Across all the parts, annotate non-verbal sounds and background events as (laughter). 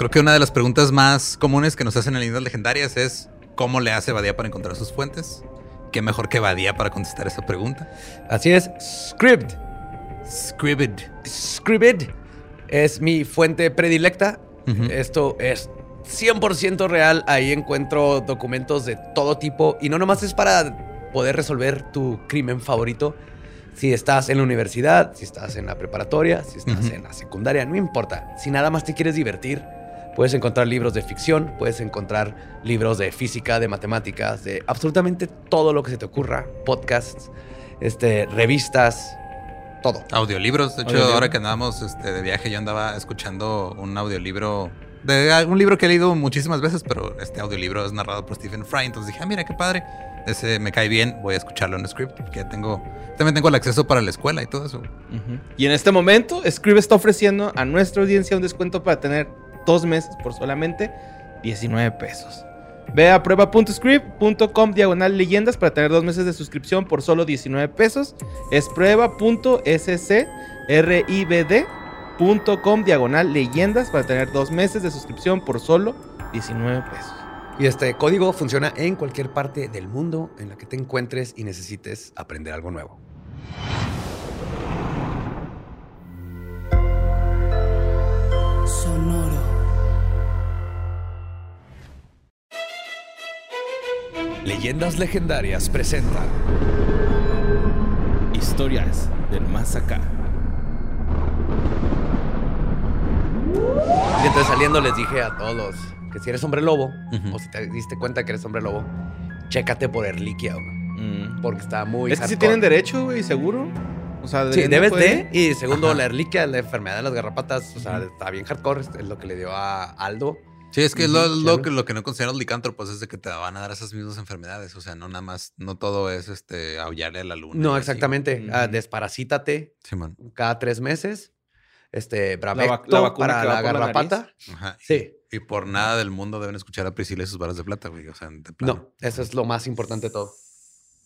Creo que una de las preguntas más comunes que nos hacen en líneas legendarias es ¿cómo le hace Badía para encontrar sus fuentes? ¿Qué mejor que Badía para contestar esa pregunta? Así es, Scribd. Scribd. Scribd es mi fuente predilecta. Ujú. Esto es 100% real. Ahí encuentro documentos de todo tipo. Y no nomás es para poder resolver tu crimen favorito. Si estás en la universidad, si estás en la preparatoria, si estás Ujú. en la secundaria, no importa. Si nada más te quieres divertir, puedes encontrar libros de ficción, puedes encontrar libros de física, de matemáticas, de absolutamente todo lo que se te ocurra. Podcasts, este, revistas, todo. Audiolibros. De hecho, Audiolibro. ahora que andábamos este, de viaje, yo andaba escuchando un audiolibro de algún libro que he leído muchísimas veces, pero este audiolibro es narrado por Stephen Fry. Entonces dije, ah, mira qué padre. Ese me cae bien, voy a escucharlo en script, porque ya tengo, también tengo el acceso para la escuela y todo eso. Y en este momento, Scribe está ofreciendo a nuestra audiencia un descuento para tener dos meses por solamente 19 pesos. Ve a prueba.scribe.com diagonal leyendas para tener dos meses de suscripción por solo 19 pesos. Es prueba.scribd.com diagonal leyendas para tener dos meses de suscripción por solo 19 pesos. Y este código funciona en cualquier parte del mundo en la que te encuentres y necesites aprender algo nuevo. Leyendas Legendarias presenta Historias del más acá. Y entonces saliendo les dije a todos que si eres hombre lobo, o si te diste cuenta que eres hombre lobo, chécate por Erliquia, güey, Mm. porque está muy Es que sí tienen derecho, güey, seguro. O sea, Sí, debes de. Y segundo, Ajá. la Erliquia, la enfermedad de las garrapatas, o sea, está bien hardcore. Es lo que le dio a Aldo. Sí, es que lo, lo que, lo que no consideran los licántropos es de que te van a dar esas mismas enfermedades. O sea, no nada más, no todo es este aullarle a la luna. No, exactamente. Ah, desparasítate cada tres meses. Este, Bravecto la vacuna para la la garrapata. Ajá. Sí. Y por nada del mundo deben escuchar a Priscila y sus varas de plata, güey. O sea, de plano. No, eso es lo más importante de todo.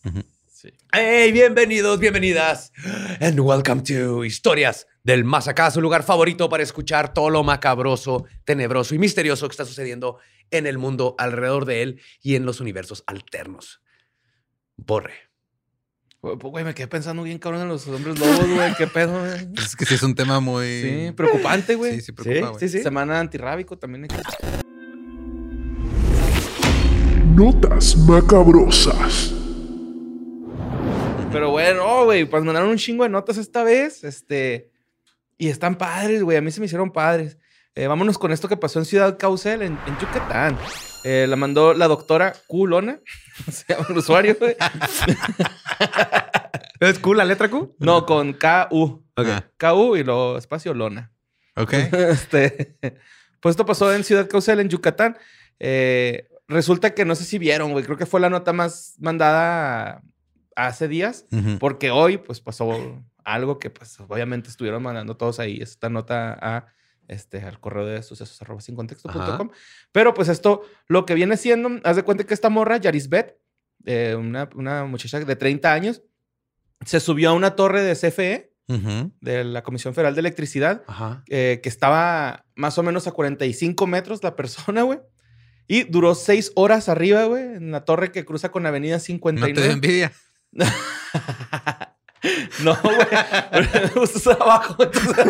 Ujú. Sí. ¡Hey! Bienvenidos, bienvenidas. And welcome to Historias del Más Acá, su lugar favorito para escuchar todo lo macabroso, tenebroso y misterioso que está sucediendo en el mundo alrededor de él y en los universos alternos. Borre. Güey, pues, me quedé pensando bien cabrón en los hombres lobos, güey. ¿Qué pedo, güey? (laughs) Es que sí es un tema muy. Sí, preocupante, güey. Sí, sí, preocupa, güey. sí, sí. Semana antirrábico también. hay que- Notas macabrosas. Pero bueno, no, güey, pues mandaron un chingo de notas esta vez. Este. Y están padres, güey. A mí se me hicieron padres. Eh, vámonos con esto que pasó en Ciudad Caucel, en, en Yucatán. Eh, la mandó la doctora Culona. (laughs) Se llama el usuario, güey. (laughs) ¿Es Q la letra Q? No, con K-U. Ah, K-U y luego espacio Lona. ok. (laughs) este, pues esto pasó en Ciudad Caucel, en Yucatán. Eh, resulta que no sé si vieron, güey. Creo que fue la nota más mandada hace días. Porque hoy, pues, pasó algo que, pues, obviamente estuvieron mandando todos ahí esta nota a, este, al correo de sucesos arroba sin contexto com. Pero, pues, esto, lo que viene siendo, haz de cuenta que esta morra, Yarisbet, eh, una, una muchacha de 30 años, se subió a una torre de CFE, de la Comisión Federal de Electricidad, eh, que estaba más o menos a 45 metros la persona, güey. Y duró seis horas arriba, güey, en la torre que cruza con Avenida No 59. te da envidia. (laughs) No, güey. Justo está abajo. entonces-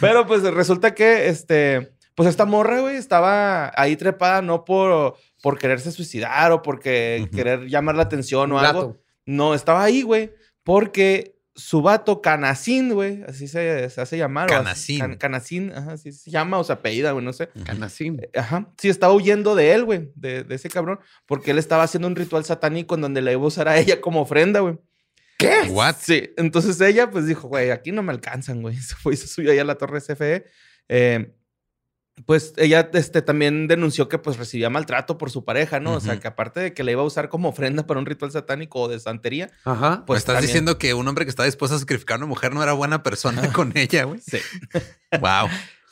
Pero pues resulta que este. Pues esta morra, güey, estaba ahí trepada no por, por quererse suicidar o porque querer llamar la atención o algo. No, estaba ahí, güey, porque su vato Canacín, güey, así se, se hace llamar. Canacín. Can- Canacín, ajá, así se llama o se apellida, güey, no sé. Canacín. Ajá. Sí, estaba huyendo de él, güey, de, de ese cabrón, porque él estaba haciendo un ritual satánico en donde le iba a usar a ella como ofrenda, güey. ¿Qué? What? Sí, entonces ella pues dijo, güey, aquí no me alcanzan, güey. (laughs) Se fue y se subió allá a la torre CFE. Eh, pues ella este, también denunció que pues recibía maltrato por su pareja, ¿no? O sea, que aparte de que la iba a usar como ofrenda para un ritual satánico o de santería, Ajá. pues ¿Me estás también- diciendo que un hombre que está dispuesto a sacrificar a una mujer no era buena persona con ella, güey? Sí. (laughs) Wow.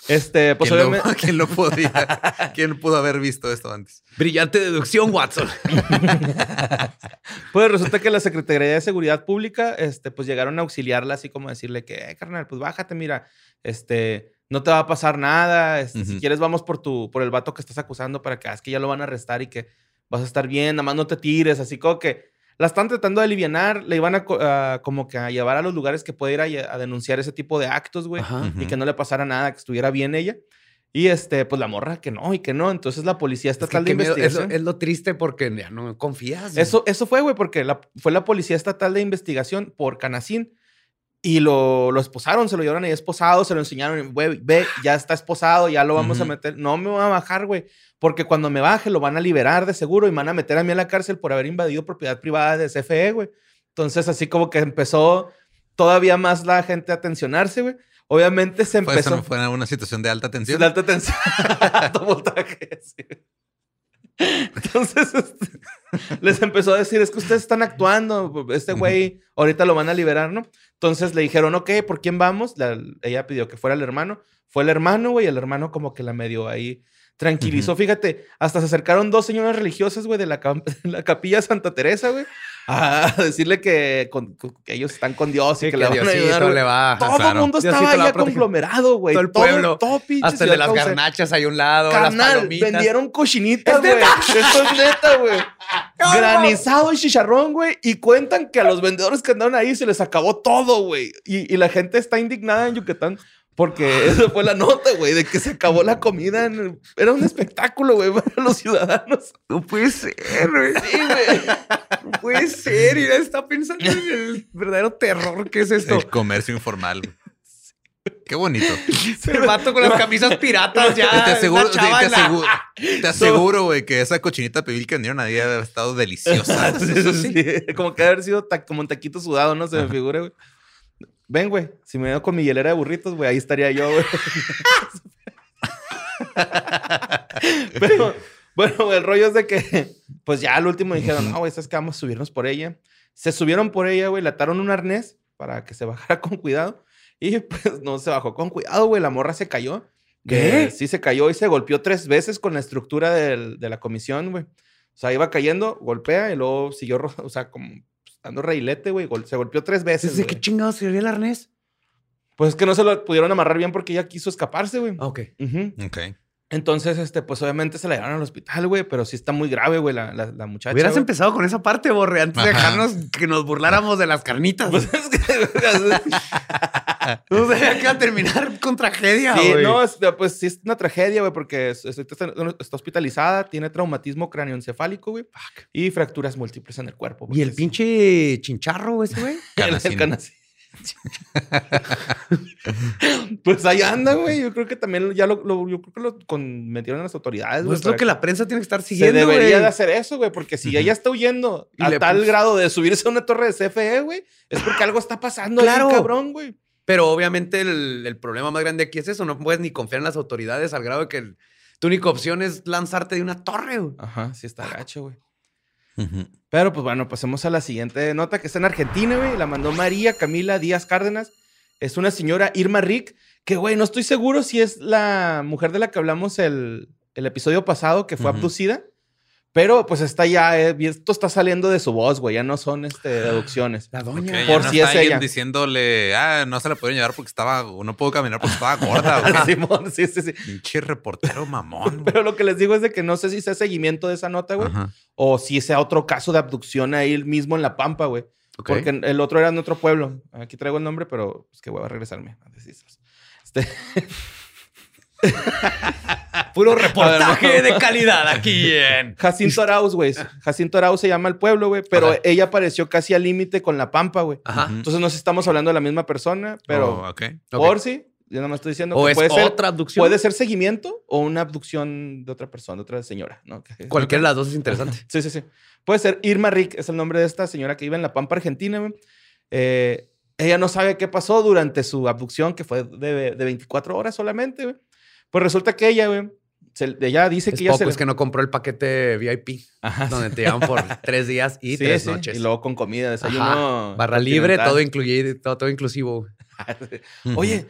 Este, pues ¿Quién, lo, obviamente... (laughs) quién lo podía? (laughs) ¿Quién pudo haber visto esto antes? Brillante deducción, Watson. Pues resulta que la Secretaría de Seguridad Pública, este, pues llegaron a auxiliarla, así como decirle que, eh, carnal, pues bájate, mira, este, no te va a pasar nada, este, si quieres vamos por tu, por el vato que estás acusando para que, ah, es que ya lo van a arrestar y que vas a estar bien, nada más no te tires, así como que la están tratando de alivianar, le iban a, co- a como que a llevar a los lugares que puede ir a, denunciar ese tipo de actos, güey, Ajá. y que no le pasara nada, que estuviera bien ella. Y este, pues la morra que no y que no. Entonces la policía Es, que estatal de qué miedo. Es lo- investigación. es lo triste porque ya no confías. güey. Eso, eso fue, güey, porque la- fue la Policía Estatal de Investigación por Canacín y lo, lo esposaron, se lo llevaron ahí esposado, se lo enseñaron, güey, ve, ya está esposado, ya lo vamos a meter. No me voy a bajar, güey, porque cuando me baje lo van a liberar de seguro y me van a meter a mí a la cárcel por haber invadido propiedad privada de CFE, güey. Entonces, así como que empezó todavía más la gente a tensionarse, güey. Obviamente se Pues empezó. eso fue una situación de alta tensión. De alta tensión. (laughs) Alto voltaje, sí. Entonces, este, les empezó a decir, es que ustedes están actuando, este güey ahorita lo van a liberar, ¿no? Entonces le dijeron, ok, ¿por quién vamos? La- ella pidió que fuera el hermano. Fue el hermano, güey, el hermano como que la medio ahí tranquilizó. Fíjate, hasta se acercaron dos señoras religiosas, güey, de la, (laughs) la capilla Santa Teresa, güey, a (laughs) decirle que, con- que ellos están con Dios y Sí, que, le van a Diosito ayudar. güey. le va. Todo el claro. mundo Diosito estaba la va a ya proteger. conglomerado, güey. Todo el pueblo. Todo, pinche Hasta el de las garnachas hay a un lado, las Carnal, palomitas. vendieron cochinitas, güey. (laughs) Esto es neta, güey. (laughs) Granizado y chicharrón, güey. Y cuentan que a los vendedores que andaron ahí se les acabó todo, güey. Y, y la gente está indignada en Yucatán porque (laughs) esa fue la nota, güey, de que se acabó la comida. en- Era un espectáculo, güey, (laughs) para los ciudadanos. No puede ser, güey. Sí, güey. No puede ser. Y está pensando en el verdadero terror que es esto. El comercio informal. Qué bonito. El vato con las camisas piratas ya. te aseguro, te, aseguro, te aseguro, güey, que esa cochinita pibil que vendieron haber estado deliciosa. (laughs) Sí, sí, sí. Como que haber sido ta- como un taquito sudado, no se me figura, güey. Ven, güey. Si me veo con mi hielera de burritos, güey, ahí estaría yo, güey. (laughs) Pero, bueno, el rollo es de que, pues ya al último dijeron, no, güey, es que vamos a subirnos por ella. Se subieron por ella, güey, le ataron un arnés para que se bajara (laughs) con cuidado. Y pues no se bajó con cuidado, güey. La morra se cayó. ¿Qué? Eh, sí, se cayó y se golpeó tres veces con la estructura del- de la comisión, güey. O sea, iba cayendo, golpea y luego siguió, o sea, como dando reilete, güey. gol- Se golpeó tres veces. ¿Desde güey. qué chingados sería el arnés? Pues es que no se lo pudieron amarrar bien porque ella quiso escaparse, güey. Ok. Ujú. Ok. Entonces, este, pues obviamente se la llevaron al hospital, güey, pero sí está muy grave, güey, la, la, la muchacha. Hubieras güey. empezado con esa parte, Borre, antes de dejarnos que nos burláramos de las carnitas. Pues es que. (laughs) no (laughs) sabía que a terminar con tragedia, Sí, güey. no, es- pues sí es una tragedia, güey, porque es- es- está, está hospitalizada, tiene traumatismo cráneoencefálico, güey, y fracturas múltiples en el cuerpo. Y el pinche chincharro ese, güey. sí, (laughs) el- el Canacín. (laughs) pues ahí anda, güey. Yo creo que también ya lo, lo- yo creo que lo con- metieron a las autoridades. Pues es lo que la prensa tiene que estar Se siguiendo, debería güey. de hacer eso, güey, porque si ella está huyendo Y a le tal grado de subirse a una torre de CFE, güey, es porque algo está pasando Claro. ahí, cabrón, güey. Pero obviamente el, el problema más grande aquí es eso. No puedes ni confiar en las autoridades al grado de que el- tu única opción es lanzarte de una torre, güey. Ajá, sí está gacho, güey. Ujú. Pero pues bueno, pasemos a la siguiente nota que está en Argentina, güey. La mandó María Camila Díaz Cárdenas. Es una señora Irma Rick, que, güey, no estoy seguro si es la mujer de la que hablamos el, el episodio pasado, que fue abducida. Pero pues está ya, eh, esto está saliendo de su voz, güey. Ya no son este, deducciones. La doña. ya Por no si está es alguien ella. diciéndole, ah, no se la pudieron llevar porque estaba, no puedo caminar porque estaba gorda, (laughs) güey. Simón, sí, sí, sí. Pinche reportero mamón, (laughs) güey. Pero lo que les digo es de que no sé si sea seguimiento de esa nota, güey. Ajá. O si sea otro caso de abducción ahí mismo en La Pampa, güey. Porque el otro era en otro pueblo. Aquí traigo el nombre, pero es que voy a regresarme a. Este, (laughs) (laughs) Puro reportaje ver, de calidad aquí en... Jacinto Arauz, güey. Jacinto Arauz se llama el pueblo, güey. Pero Ajá. ella apareció casi al límite con La Pampa, güey. Ajá. Entonces no estamos hablando de la misma persona, pero Oh, por si, yo nada más estoy diciendo O que es puede ser, otra abducción. puede ser seguimiento o una abducción de otra persona, de otra señora, ¿no? Cualquiera de las dos es interesante. Sí, sí, sí. Puede ser Irma Rick, es el nombre de esta señora que vive en La Pampa, Argentina, güey. eh, ella no sabe qué pasó durante su abducción, que fue de, de 24 horas solamente, güey. Pues resulta que ella, güey, se- ella dice Es que ella poco, se... es que no compró el paquete VIP, Ajá, donde te llevan por (laughs) tres días y sí, tres sí, noches. Y luego con comida, desayuno. Ajá. Barra libre, todo incluido, todo, todo inclusivo. (laughs) Oye,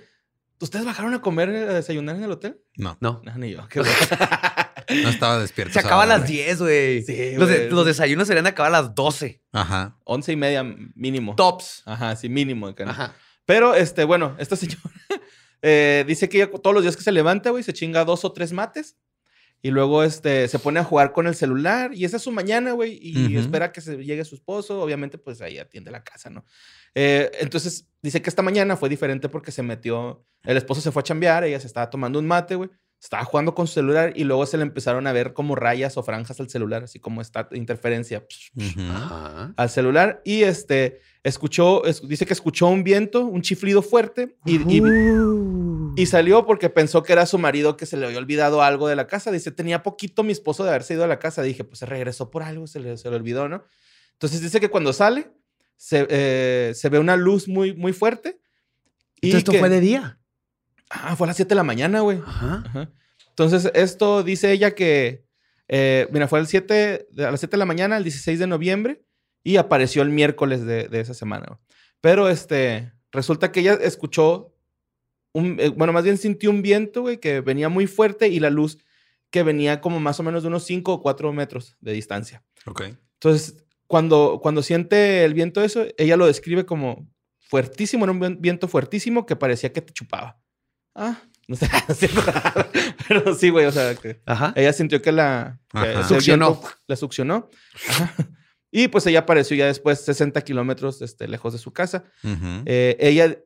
¿ustedes bajaron a comer, a desayunar en el hotel? No, No. No, ni yo. Qué (laughs) no estaba despierto. Se acaba a las güey. 10, güey. Sí, los, de- güey. los desayunos serían acabar a las 12. Ajá. Once y media mínimo. Tops. Ajá, sí, mínimo. acá, ¿no? Ajá. Pero, este, bueno, esta señora eh, dice que ella todos los días que se levanta, güey, se chinga dos o tres mates. Y luego, este, se pone a jugar con el celular. Y esa es su mañana, güey. Y espera que se llegue su esposo. Obviamente, pues ahí atiende la casa, ¿no? Eh, entonces, dice que esta mañana fue diferente porque se metió... El esposo se fue a chambear. Ella se estaba tomando un mate, güey. Estaba jugando con su celular. Y luego se le empezaron a ver como rayas o franjas al celular. Así como esta interferencia al celular y este escuchó, es- dice que escuchó un viento, un chiflido fuerte y, y- y salió porque pensó que era su marido que se le había olvidado algo de la casa. Dice, tenía poquito mi esposo de haberse ido a la casa. Dije, pues se regresó por algo, se le, se le olvidó, ¿no? Entonces dice que cuando sale, se, eh, se ve una luz muy, muy fuerte. Y Entonces, esto que- fue de día. Ah, fue a las 7 de la mañana, güey. Ajá. Ajá. Entonces, esto dice ella que, eh, mira, fue el 7, de- a las 7 de la mañana, el 16 de noviembre, y apareció el miércoles de, de esa semana. güey. Pero, este, resulta que ella escuchó, un, eh, bueno, más bien sintió un viento, güey, que venía muy fuerte y la luz que venía como más o menos de unos 5 o 4 metros de distancia. Ok. Entonces, cuando, cuando siente el viento eso, ella lo describe como fuertísimo, era un vien- viento fuertísimo que parecía que te chupaba. Ah, (laughs) no sé, pero sí, güey, o sea, que Ajá. ella sintió que la que Succionó. viento la succionó. Ajá. Y pues ella apareció ya después 60 kilómetros este, lejos de su casa. Eh, ella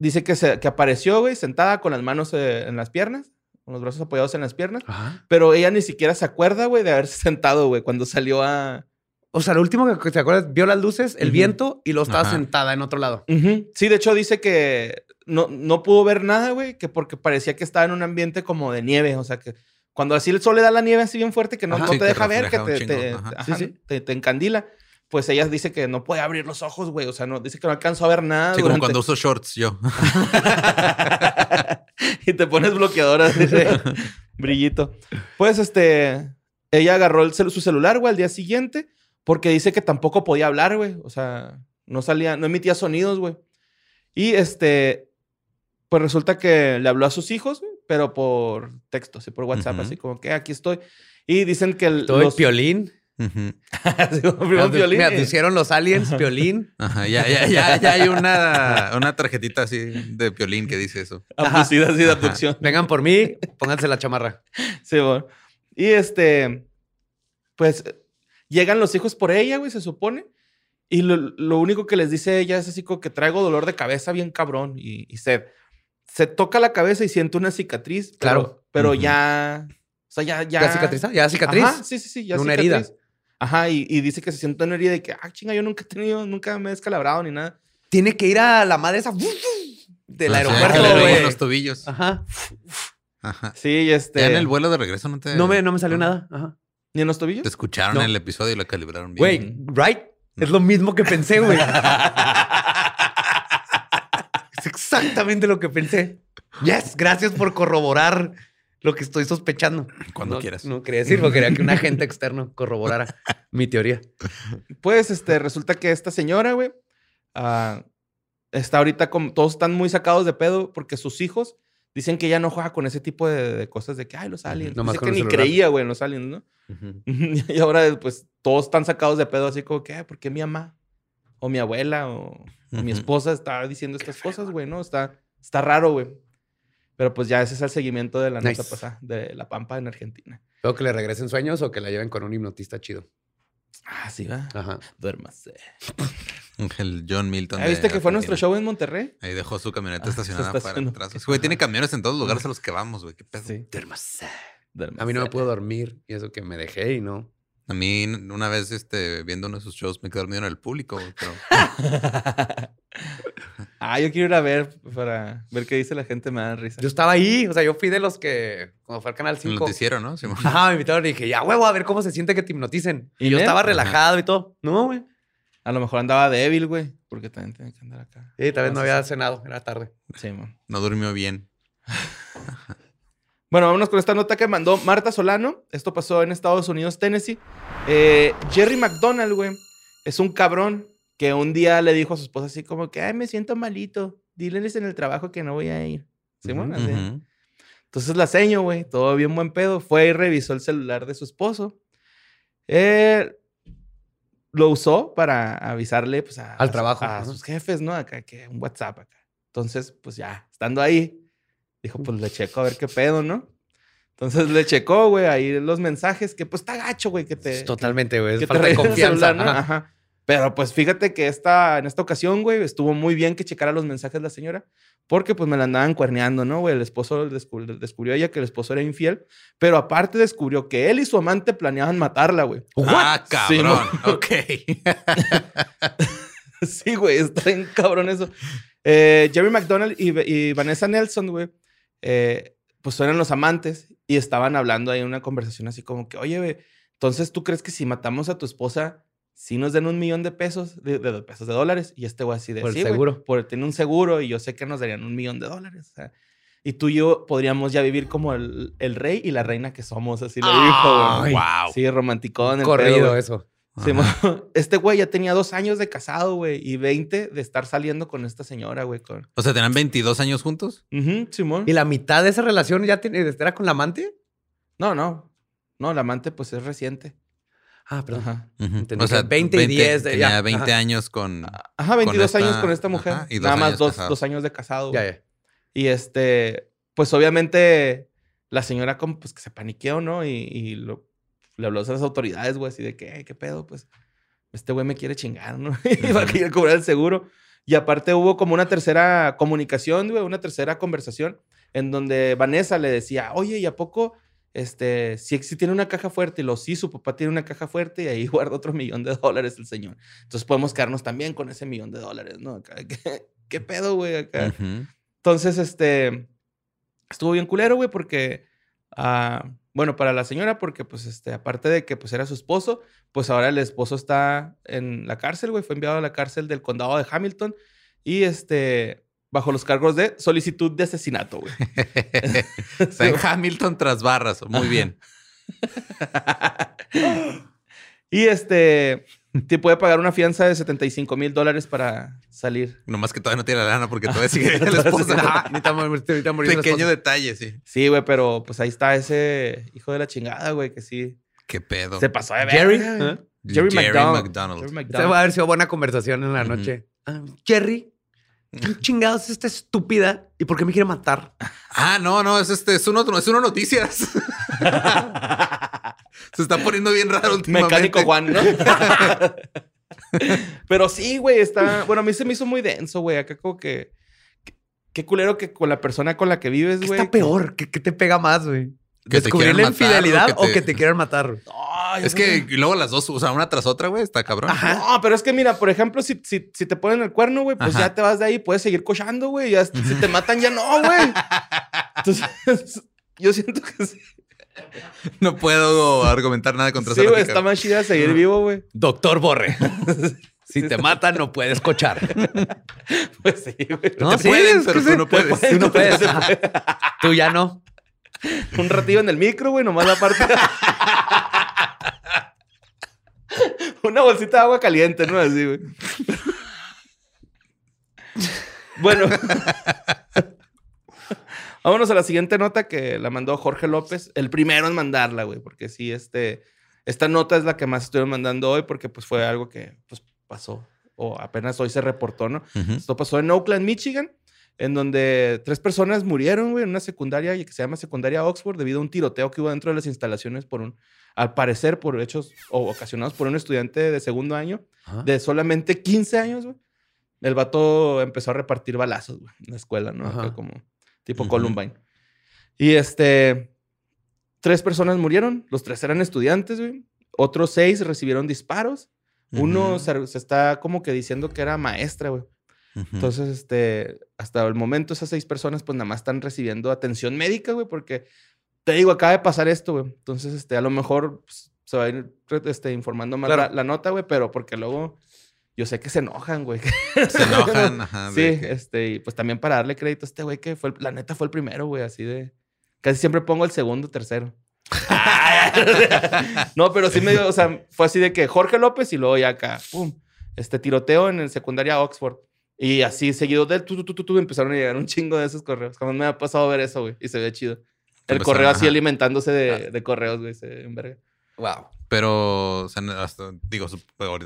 dice que, se, que apareció, güey, sentada con las manos eh, en las piernas, con los brazos apoyados en las piernas, Ajá. pero ella ni siquiera se acuerda, güey, de haberse (laughs) sentado, güey, cuando salió a, O sea, lo último que te acuerdas, vio las luces, el viento y lo estaba Ajá. sentada en otro lado. Sí, de hecho dice que no, no pudo ver nada, güey, que porque parecía que estaba en un ambiente como de nieve, o sea que cuando así el sol le da la nieve así bien fuerte que no, Ajá. no Sí, te que deja ver, que te, te, chingo, ajá. ajá, Sí, sí. te- te encandila, pues ella dice que no puede abrir los ojos, güey, o sea, no, dice que no alcanzó a ver nada. Sí, como cuando uso shorts yo. (laughs) y te pones bloqueador así de (laughs) brillito. Pues este, ella agarró el cel- su celular, güey, al día siguiente, porque dice que tampoco podía hablar, güey. O sea, no salía, no emitía sonidos, güey. Y este, pues resulta que le habló a sus hijos, pero por texto, así por WhatsApp, Ujú. así como que "Ah, aquí estoy. Y dicen que el, Todo el los... piolín. Sí, primero un violín. Me y- aducieron los aliens, piolín. Ajá, ya, ya, ya, ya hay una, una tarjetita así de piolín que dice eso. abducida así de Ajá. abducción. Vengan por mí, pónganse la chamarra. Sí, bueno. Y este, pues llegan los hijos por ella, güey, se supone. Y lo, lo único que les dice ella es así como que traigo dolor de cabeza bien cabrón y, y sed. Se toca la cabeza y siente una cicatriz. pero- Claro. Pero ya. O sea, ya. ¿Ya, ¿Ya cicatriza? ¿Ya cicatriz? Ajá, sí, sí, sí. Ya De una herida. Ajá, y, y dice que se siente una herida y que, ah, chinga, yo nunca he tenido, nunca me he descalabrado ni nada. Tiene que ir a la madre esa del Ah, aeropuerto, güey. los tobillos. Ajá. Ajá. Sí, y este. Ya en el vuelo de regreso no te... No me, no me salió nada. Ajá. ¿Ni en los tobillos? Te escucharon No. el episodio y lo calibraron bien. Güey, right? Es lo mismo que pensé, güey. (laughs) exactamente lo que pensé. Yes, gracias por corroborar lo que estoy sospechando. Cuando No- quieras. No quería decirlo, quería que un agente (laughs) externo corroborara mi teoría. Pues este, resulta que esta señora, güey, ah, está ahorita como todos están muy sacados de pedo porque sus hijos dicen que ella no juega con ese tipo de, de cosas de que, ay, los aliens. Dice con que ni celular. creía, güey, en los aliens, ¿no? (laughs) y ahora, pues, todos están sacados de pedo así como que, "Ay, ¿por qué mi mamá? O mi abuela o, o mi esposa está diciendo estas cosas, güey, ¿no? Está, está raro, güey. Pero pues ya ese es el seguimiento de la nota Nice. pasada, de La Pampa en Argentina. ¿Veo que le regresen sueños o que la lleven con un hipnotista chido? Ah, sí, va. Ajá. Duérmase. (laughs) El John Milton. ¿Ah, ¿Viste que fue nuestro show en Monterrey? Ahí dejó su camioneta Ah, estacionada para atrás. Güey, tiene camiones en todos los lugares a los que vamos, güey. Qué pedo. Sí. Duérmase. Duérmase. A mí no me puedo dormir y eso que me dejé y no. A mí, una vez, este, viendo uno de sus shows, me quedé dormido en el público. Pero (laughs) ah, yo quiero ir a ver para ver qué dice la gente, me da risa. Yo estaba ahí, o sea, yo fui de los que, cuando fue al Canal el 5, noticiero, ¿no? Simón? Ajá, me invitaron y dije, ya huevo, a ver cómo se siente que te hipnoticen. Y ¿Y yo estaba Ajá. relajado y todo. No, güey. A lo mejor andaba débil, güey. Porque también tenía que andar acá. Sí, tal vez no había cenado, era tarde. Sí, man. No durmió bien. (laughs) Bueno, vámonos con esta nota que mandó Marta Solano. Esto pasó en Estados Unidos, Tennessee. Eh, Jerry McDonald, güey, es un cabrón que un día le dijo a su esposa así como que, ay, me siento malito. Diles en el trabajo que no voy a ir. Entonces la seño, güey, todo bien buen pedo. Fue y revisó el celular de su esposo. Eh, lo usó para avisarle pues, a, Al a- trabajo, a sus jefes, ¿no? Acá, que un WhatsApp acá. Entonces, pues ya, estando ahí, dijo, pues le checo a ver qué pedo, ¿no? Entonces le checó, güey, ahí los mensajes, que pues está gacho, güey, que te... Totalmente, güey. Es falta de confianza. celular, ¿no? Ajá. Ajá. Pero pues fíjate que esta, en esta ocasión, güey, estuvo muy bien que checara los mensajes la señora, porque pues me la andaban cuerneando, ¿no, güey? El esposo descubri- descubrió ella que el esposo era infiel, pero aparte descubrió que él y su amante planeaban matarla, güey. Ah, Sí, cabrón. mo- (laughs) ok. (laughs) sí, güey, está bien cabrón eso. Eh, Jerry McDonald y, y Vanessa Nelson, güey, eh, pues eran los amantes y estaban hablando ahí en una conversación así como que, oye, entonces tú crees que si matamos a tu esposa, sí nos den un millón de pesos, de, de pesos, de dólares? Y este güey así de, Por el "Sí, güey, seguro. por tiene un seguro y yo sé que nos darían un millón de dólares. o sea, y tú y yo podríamos ya vivir como el, el rey y la reina que somos, así le dijo, güey. wow. Sí, romanticón. Corrido pedo, eso. Sí, (laughs) este güey ya tenía dos años de casado, güey, y 20 de estar saliendo con esta señora, güey. Con... O sea, ¿tenían 22 años juntos? Ujú, Simón. ¿Y la mitad de esa relación ya tiene, era con la amante? No, no. No, la amante, pues es reciente. Ah, perdón. Ajá. Que 20 y 10 de- tenía ya, 20 ajá. años con... Ajá, 22 esta- años con esta mujer. ajá, y dos Nada más años dos, dos años de casado. Ya, ya. Y este, pues obviamente la señora como pues que se paniqueó, ¿no? Y, y lo- le habló a las autoridades, güey, así de que, "Ey, ¿qué pedo? Pues este güey me quiere chingar, ¿no? (laughs) y va a querer cobrar el seguro. Y aparte hubo como una tercera comunicación, güey, una tercera conversación en donde Vanessa le decía, oye, ¿y a poco, este, si, si tiene una caja fuerte? Y lo sí, su papá tiene una caja fuerte y ahí (laughs) guarda otro millón de dólares el señor. Entonces podemos quedarnos también con ese millón de dólares, ¿no? (laughs) ¿Qué, qué pedo, güey? Acá. Ujú. Entonces, este, estuvo bien culero, güey, porque, ah, bueno, para la señora, porque, pues, este, aparte de que, pues, era su esposo, pues ahora el esposo está en la cárcel, güey, fue enviado a la cárcel del condado de Hamilton y, este, bajo los cargos de solicitud de asesinato, güey. (laughs) Está en Hamilton tras barras. Muy bien. (laughs) y, este, te puede pagar una fianza de 75 mil dólares para salir. Nomás que todavía no tiene la lana porque todavía (laughs) sigue la esposa. Ah, Pequeño detalle, sí. Sí, güey, pero, pues, ahí está ese hijo de la chingada, güey, que sí Qué pedo. se pasó de Jerry, verga, güey. ¿eh? Jerry, McDonald. McDonald. Jerry McDonald. va a haber sido buena conversación en la noche. Ah, Jerry, ¿qué chingados es esta estúpida? ¿Y por qué me quiere matar? Ah, no, no, es este, es uno, es uno noticias. (laughs) Se está poniendo bien raro últimamente. Mecánico Juan, ¿no? (laughs) Pero sí, güey, está. Bueno, a mí se me hizo muy denso, güey. Acá como que. que- Qué culero que con la persona con la que vives, ¿Qué güey. está peor? ¿Qué, qué te pega más, güey? Que ¿Descubrir la infidelidad o que o te- que te quieran matar? Es que luego las dos, o sea, una tras otra, güey, está cabrón. No, pero es que mira, por ejemplo, si, si, si te ponen el cuerno, güey, pues Ajá. ya (laughs) te vas de ahí, puedes seguir cochando, güey. Ya, si te matan, ya no, güey. Entonces, (laughs) yo siento que sí. No puedo argumentar nada contra Sí, güey, está más chida seguir vivo, güey. Doctor Borre. (laughs) si te matan, no puedes cochar. Pues sí, güey. No, Te pueden, pero tú sí. no puedes. Tú no puedes. Tú ya no. (laughs) Un ratillo en el micro, güey, nomás la parte. (laughs) Una bolsita de agua caliente, ¿no? Así, güey. (laughs) bueno. Vámonos a la siguiente nota que la mandó Jorge López. El primero en mandarla, güey, porque sí, este. Esta nota es la que más estuvieron mandando hoy porque pues fue algo que pues pasó o apenas hoy se reportó, ¿no? Esto pasó en Oakland, Michigan, en donde tres personas murieron, güey, en una secundaria que se llama Secundaria Oxford debido a un tiroteo que hubo dentro de las instalaciones por un, al parecer, por hechos o ocasionados por un estudiante de segundo año de solamente 15 años, güey. El vato empezó a repartir balazos, güey, en la escuela, ¿no? Acá como tipo. Columbine. Y este, tres personas murieron, los tres eran estudiantes, güey. Otros seis recibieron disparos. Uno se, se está como que diciendo que era maestra, güey. Entonces, este, hasta el momento esas seis personas pues nada más están recibiendo atención médica, güey, porque te digo, acaba de pasar esto, güey. Entonces, este, a lo mejor pues, se va a ir este, informando más Claro. la, la nota, güey, pero porque luego yo sé que se enojan, güey. (laughs) Se enojan, ajá. Sí, que- este, y pues también para darle crédito a este güey que fue, el- la neta fue el primero, güey, así de... Casi siempre pongo el segundo, tercero. (laughs) no, pero sí me dio, o sea, fue así de que Jorge López y luego ya acá, pum, este tiroteo en el secundaria Oxford. Y así seguido del tu, tu, tu, tu, tu, empezaron a llegar un chingo de esos correos. Jamás me ha pasado ver eso, güey, y se ve chido. El correo así ajá. alimentándose de, de correos, güey, se ve en verga. Wow. Pero, o sea, hasta- digo,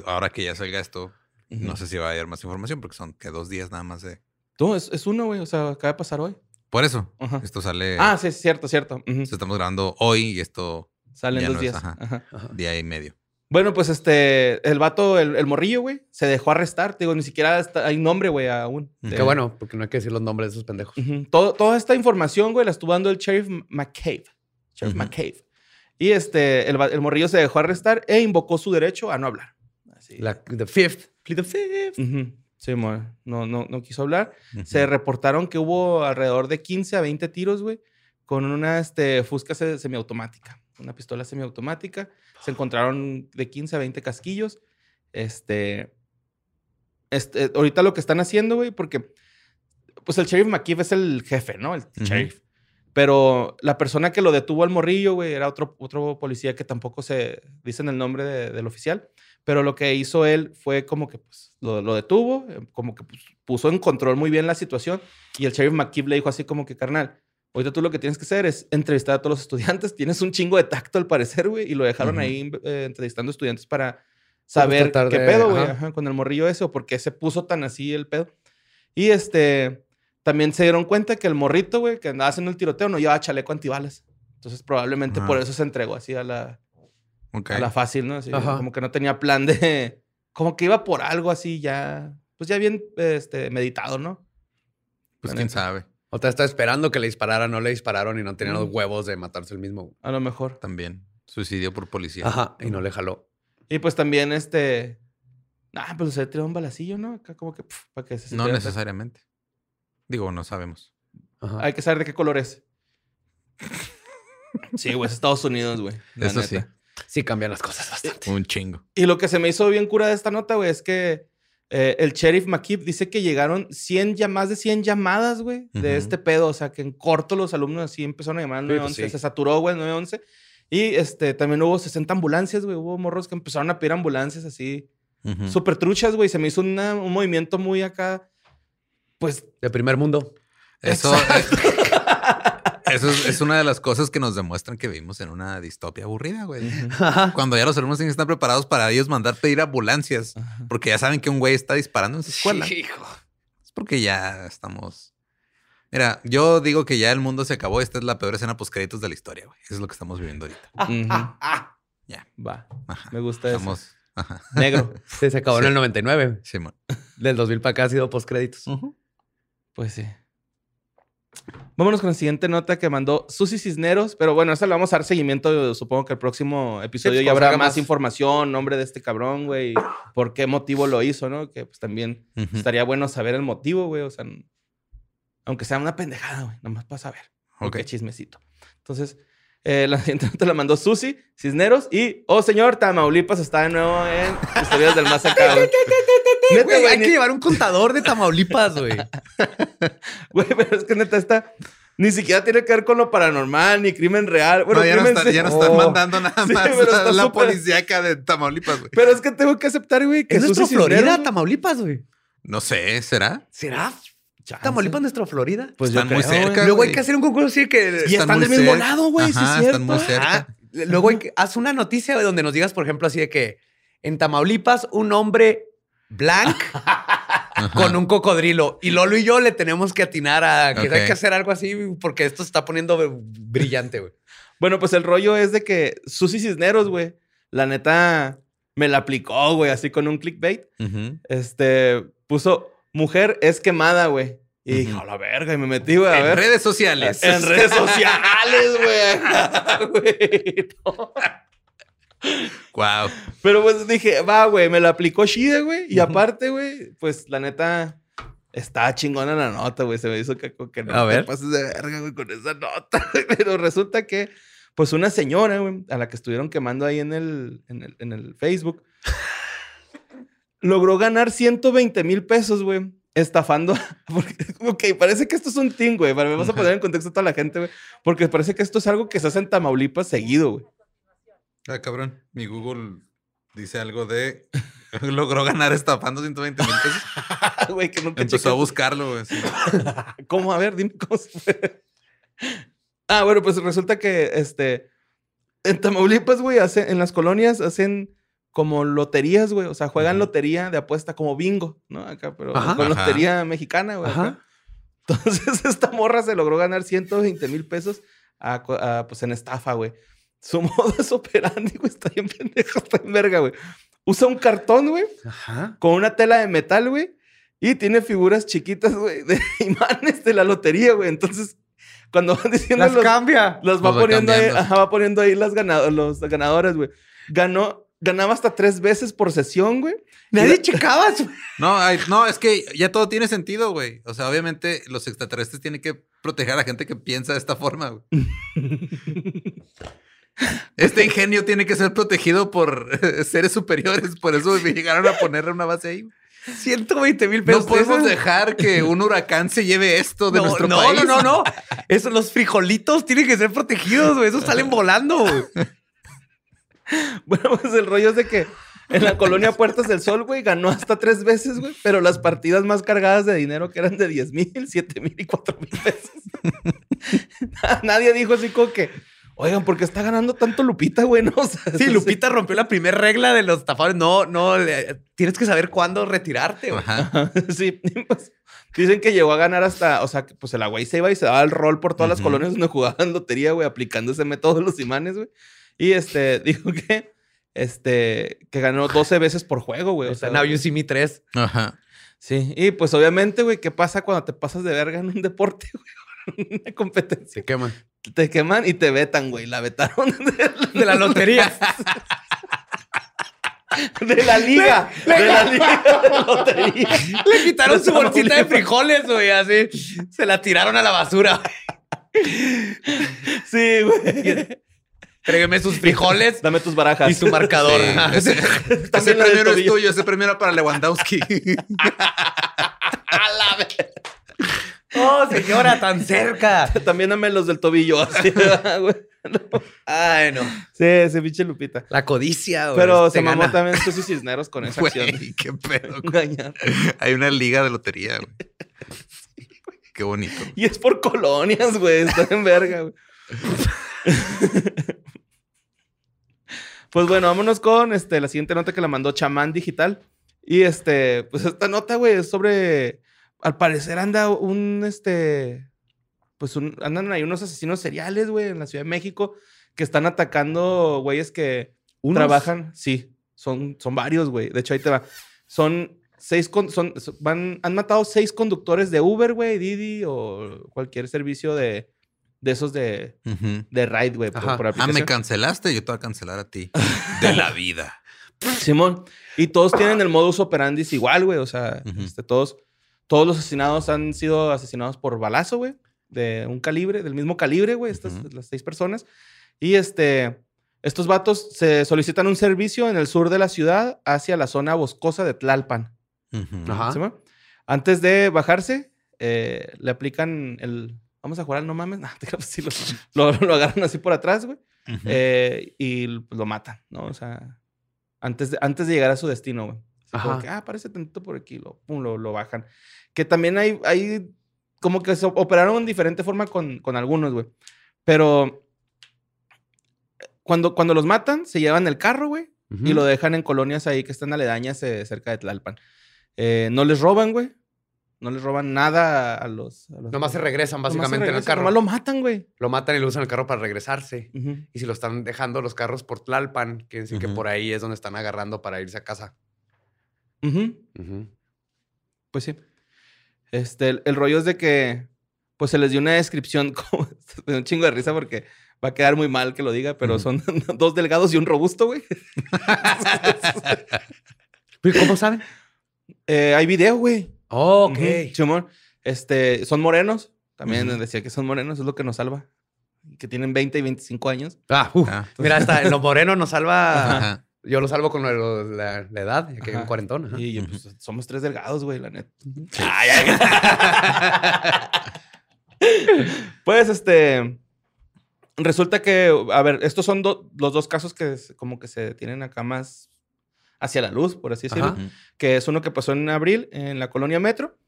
ahora que ya salga esto, no sé si va a haber más información porque son que dos días nada más de. No, es, es uno, güey, o sea, acaba de pasar hoy. Por eso, Ajá. esto sale. Ah, sí, cierto, cierto. Se estamos grabando hoy y esto Salen ya dos no es, días. ajá. Ajá. día y medio. Bueno, pues este, el vato, el, el morrillo, güey, se dejó arrestar. Te digo, ni siquiera está- hay nombre, güey, aún. Ujú. De- Qué bueno, porque no hay que decir los nombres de esos pendejos. Ujú. Todo- toda esta información, güey, la estuvo dando el sheriff McCabe. Sheriff Ujú. McCabe. Y este, el, el morrillo se dejó arrestar e invocó su derecho a no hablar. Así. La, the fifth. The fifth. Ujú. Sí, mo- no, no, no quiso hablar. Se reportaron que hubo alrededor de 15 a 20 tiros, güey, con una este, fusca se- semiautomática. Una pistola semiautomática. Se encontraron de 15 a 20 casquillos. Este, este, ahorita lo que están haciendo, güey, porque pues el sheriff McKeeve es el jefe, ¿no? El sheriff. Pero la persona que lo detuvo al morrillo, güey, era otro, otro policía que tampoco se dicen el nombre de- del oficial. Pero lo que hizo él fue como que pues, lo, lo detuvo, eh, como que pues, puso en control muy bien la situación. Y el sheriff McKeeve le dijo así como que, carnal, ahorita tú lo que tienes que hacer es entrevistar a todos los (laughs) estudiantes. Tienes un chingo de tacto al parecer, güey. Y lo dejaron ahí eh, entrevistando estudiantes para saber qué pedo, güey, ajá. ajá, con el morrillo ese o por qué se puso tan así el pedo. Y este, también se dieron cuenta que el morrito, güey, que andaba haciendo el tiroteo no llevaba chaleco antibalas. Entonces probablemente por Ah. eso se entregó así a la, Ok. a la fácil, ¿no? Así, como que no tenía plan de... Como que iba por algo así ya... Pues ya bien este, meditado, ¿no? Pues quién sabe. O te está esperando que le dispararan, no le dispararon y no tenían Mm. los huevos de matarse el mismo. A lo mejor. También. Suicidio por policía. Ajá, y no le jaló. Y pues también este... Ah, pues se tiró un balacillo, ¿no? Acá como que... pf, para que se No necesariamente. Digo, no sabemos. Ajá. Hay que saber de qué color es. Sí, güey, es Estados Unidos, güey. la Eso neta. sí. Sí cambian las cosas bastante. Un chingo. Y lo que se me hizo bien cura de esta nota, güey, es que eh, el sheriff McKeep dice que llegaron 100, ya más de 100 llamadas, güey, de este pedo. O sea, que en corto los alumnos así empezaron a llamar al Sí, pues 911. sí. Se saturó, güey, el 911. Y este, también hubo 60 ambulancias, güey. Hubo morros que empezaron a pedir ambulancias así. Ujú. Súper truchas, güey. Se me hizo una- un movimiento muy acá. Pues De primer mundo. Eso, eso es, es una de las cosas que nos demuestran que vivimos en una distopia aburrida, güey. Cuando ya los alumnos tienen que estar preparados para ellos mandar pedir ambulancias, porque ya saben que un güey está disparando en su escuela. Hijo. Es porque ya estamos. Mira, yo digo que ya el mundo se acabó. Esta es la peor escena post créditos de la historia, güey. Eso es lo que estamos viviendo ahorita. ujú, Ya. va. Ajá. Me gusta eso. Ajá. Negro. Sí, (laughs) se acabó en Sí. el 99. Simón. Del 2000 para acá ha sido postcréditos. Pues sí. Vámonos con la siguiente nota que mandó Susi Cisneros, pero bueno, esa le vamos a dar seguimiento. Supongo que el próximo episodio Sí, ya habrá más información, nombre de este cabrón, güey, por qué motivo lo hizo, ¿no? Que pues también estaría bueno saber el motivo, güey, o sea, aunque sea una pendejada, güey, nomás para saber. Ok. Qué chismecito. Entonces, eh, la (laughs) siguiente nota la mandó Susi Cisneros y, oh señor, Tamaulipas está de nuevo en Historias del Más Acá. (laughs) Neta, Güey, hay ni- que llevar un contador de Tamaulipas, güey. (laughs) Güey, pero es que neta está. Ni siquiera tiene que ver con lo paranormal, ni crimen real. Bueno, no, ya, no crimen está- se- ya no están Oh. mandando nada Sí, más a la súper- policíaca de Tamaulipas, güey. Pero es que tengo que aceptar, güey, que ¿Es nuestro Cisneros, Florida, Tamaulipas, güey? No sé, ¿será? ¿Será? Chance. ¿Tamaulipas nuestro Florida? Pues yo Están muy creo, cerca, güey. Luego hay que hacer un concurso así que... Y están, Están del muy mismo cerca. lado, güey, sí es cierto. están muy cerca. Ah, luego hay que- haz una noticia güey, donde nos digas, por ejemplo, así de que en Tamaulipas un hombre blanco (laughs) con un cocodrilo y Lolo y yo le tenemos que atinar a que hay que hacer algo así porque esto se está poniendo brillante, güey. Bueno, pues el rollo es de que Susi Cisneros, güey, la neta me la aplicó, güey, así con un clickbait. Este, puso, mujer es quemada, güey. Y dije, a la verga, y me metí, güey, a En ver. redes sociales. En (laughs) redes sociales, güey. (laughs) No. Wow. Pero pues dije, va, güey, me la aplicó Shida, güey. Y aparte, güey, pues la neta, está chingona la nota, güey. Se me hizo que, que no A te ver. pases de verga, güey, con esa nota. Pero resulta que, pues una señora, güey, a la que estuvieron quemando ahí en el, en el, en el Facebook, logró ganar 120 mil pesos, güey. Estafando. (laughs) Porque, ok, parece que esto es un ting, güey. Para vamos a poner en contexto a toda la gente, güey. Porque parece que esto es algo que se hace en Tamaulipas seguido, güey. Ah, cabrón. Mi Google dice algo de. (laughs) Logró ganar estafando 120 mil pesos. (laughs) Güey, que nunca Empezó a buscarlo, güey. sí. ¿Cómo? A ver, dime cómo se fue. Ah, bueno, pues resulta que este. En Tamaulipas, güey, hace, en las colonias hacen como loterías, güey. O sea, juegan Ujú. lotería de apuesta como bingo, ¿no? Acá, pero Ajá. con Ajá. lotería mexicana, güey. acá. Ajá. (laughs) Entonces, esta morra se logró ganar 120 mil pesos a a, pues, en estafa, güey. Su (laughs) modus operandi, güey, está bien pendejo, está en verga, güey. Usa un cartón, güey, Ajá. con una tela de metal, güey, y tiene figuras chiquitas, güey, de (laughs) imanes de la lotería, güey. Entonces, cuando van diciendo Las los, cambia. los va Los poniendo ahí, ajá, va poniendo ahí las ganado- los ganadoras, güey. Ganó, ganaba hasta tres veces por sesión, güey. Nadie checaba. su- (laughs) No, ay, no, es que ya todo tiene sentido, güey. O sea, obviamente los extraterrestres tienen que proteger a la gente que piensa de esta forma, güey. (laughs) Este ingenio tiene que ser protegido por (laughs) seres superiores, por eso llegaron a ponerle una base ahí. 120 mil pesos. No podemos dejar que un huracán se lleve esto de no, nuestro no, país. No, no, no. Eso, los frijolitos tienen que ser protegidos, güey. Esos salen volando, güey. (laughs) Bueno, pues el rollo es de que en la colonia Puertas del Sol, güey, ganó hasta tres veces, güey, pero las partidas más cargadas de dinero que eran de 10 mil, 7 mil y 4 mil pesos. (laughs) Nadie dijo así como que, oigan, ¿por qué está ganando tanto Lupita, güey? No, o sea, Sí, Lupita rompió la primera regla de los estafadores. No, no, tienes que saber cuándo retirarte, güey. Ajá. (laughs) Sí, pues, dicen que llegó a ganar hasta, o sea, que pues el güey se iba y se daba el rol por todas las colonias donde jugaban lotería, güey, aplicando ese método de los imanes, güey. Y este, (laughs) dijo que, este, que ganó 12 veces por juego, güey. O sea, Now You See Me 3. Ajá. sí. Y pues obviamente, güey, ¿qué pasa cuando te pasas de verga en un deporte, (laughs) güey? Una competencia. Se queman. Te queman y te vetan, güey. La vetaron (laughs) de, De la lotería. de la liga. de la liga de lotería. Le quitaron su bolsita de frijoles, güey, así. Se la tiraron a la basura. Sí, güey. Tráigame sus frijoles (laughs) Dame tus barajas. y su marcador. Sí, (laughs) ese ese (laughs) la no es tuyo, ese premio era para Lewandowski. Oh, señora, tan cerca. También dame los del tobillo. Así, güey. Ay, no. Sí, ese pinche Lupita. La codicia, güey. Pero se mamó gana. también Susi Cisneros con esa acción. Güey, qué pedo. Engañar. Hay una liga de lotería, güey. Qué bonito. Y es por colonias, güey. Está en verga, güey. Pues bueno, vámonos con este, la siguiente nota que la mandó Chamán Digital. Y este, pues esta nota, güey, es sobre. Al parecer anda un este. Pues un- andan ahí unos asesinos seriales, güey, en la Ciudad de México, que están atacando güeyes que ¿Unos? trabajan. Sí, son, son varios, güey. De hecho, ahí te va. Son seis. con- son, son- van, han matado seis conductores de Uber, güey, Didi o cualquier servicio de, de esos de, Ujú. de ride, güey, por, Ah, me cancelaste, yo te voy a cancelar a ti. (laughs) De la vida. Simón. Y todos tienen el modus operandi igual, güey. O sea, este, todos, todos los asesinados han sido asesinados por balazo, güey. De un calibre, del mismo calibre, güey. Estas, las seis personas. Y este, estos vatos se solicitan un servicio en el sur de la ciudad hacia la zona boscosa de Tlalpan. Ajá. ¿Simón? Antes de bajarse, eh, le aplican el. Vamos a jugar al no mames. (laughs) No, te creas, sí, lo, lo- lo agarran así por atrás, güey. Ujú. Eh, y pues, lo matan, ¿no? O sea, antes de, antes de llegar a su destino, güey. Que, ah, parece tantito por aquí, lo, pum, lo, lo bajan. Que también hay, hay como que se operaron de diferente forma con, con algunos, güey. Pero cuando, cuando los matan, se llevan el carro, güey, y lo dejan en colonias ahí que están aledañas eh, cerca de Tlalpan. Eh, no les roban, güey. No les roban nada a los... a los- Nomás se regresan se básicamente en el carro. Nomás lo matan, güey. Lo matan y lo usan el carro para regresarse. Y si lo están dejando los carros por Tlalpan, quiere decir que por ahí es donde están agarrando para irse a casa. Ujú. Pues sí. Este, el, el rollo es de que, pues se les dio una descripción (laughs) como, me da un chingo de risa porque va a quedar muy mal que lo diga, pero son (laughs) dos delgados y un robusto, güey. (laughs) ¿Cómo saben? Eh, hay video, güey. Ok. Ujú, Simón. Este, son morenos. También decía que son morenos, es lo que nos salva. Que tienen 20 y 25 años. Ah. Ah. Mira, hasta en lo moreno nos salva. Ajá. Yo lo salvo con lo- la, la edad, ya que hay un cuarentón. ajá. Y pues, somos tres delgados, güey, la neta. (laughs) pues, este. Resulta que, a ver, estos son do- los dos casos que como que se tienen acá más hacia la luz, por así decirlo. Ajá. Que es uno que pasó en abril en la colonia Metro.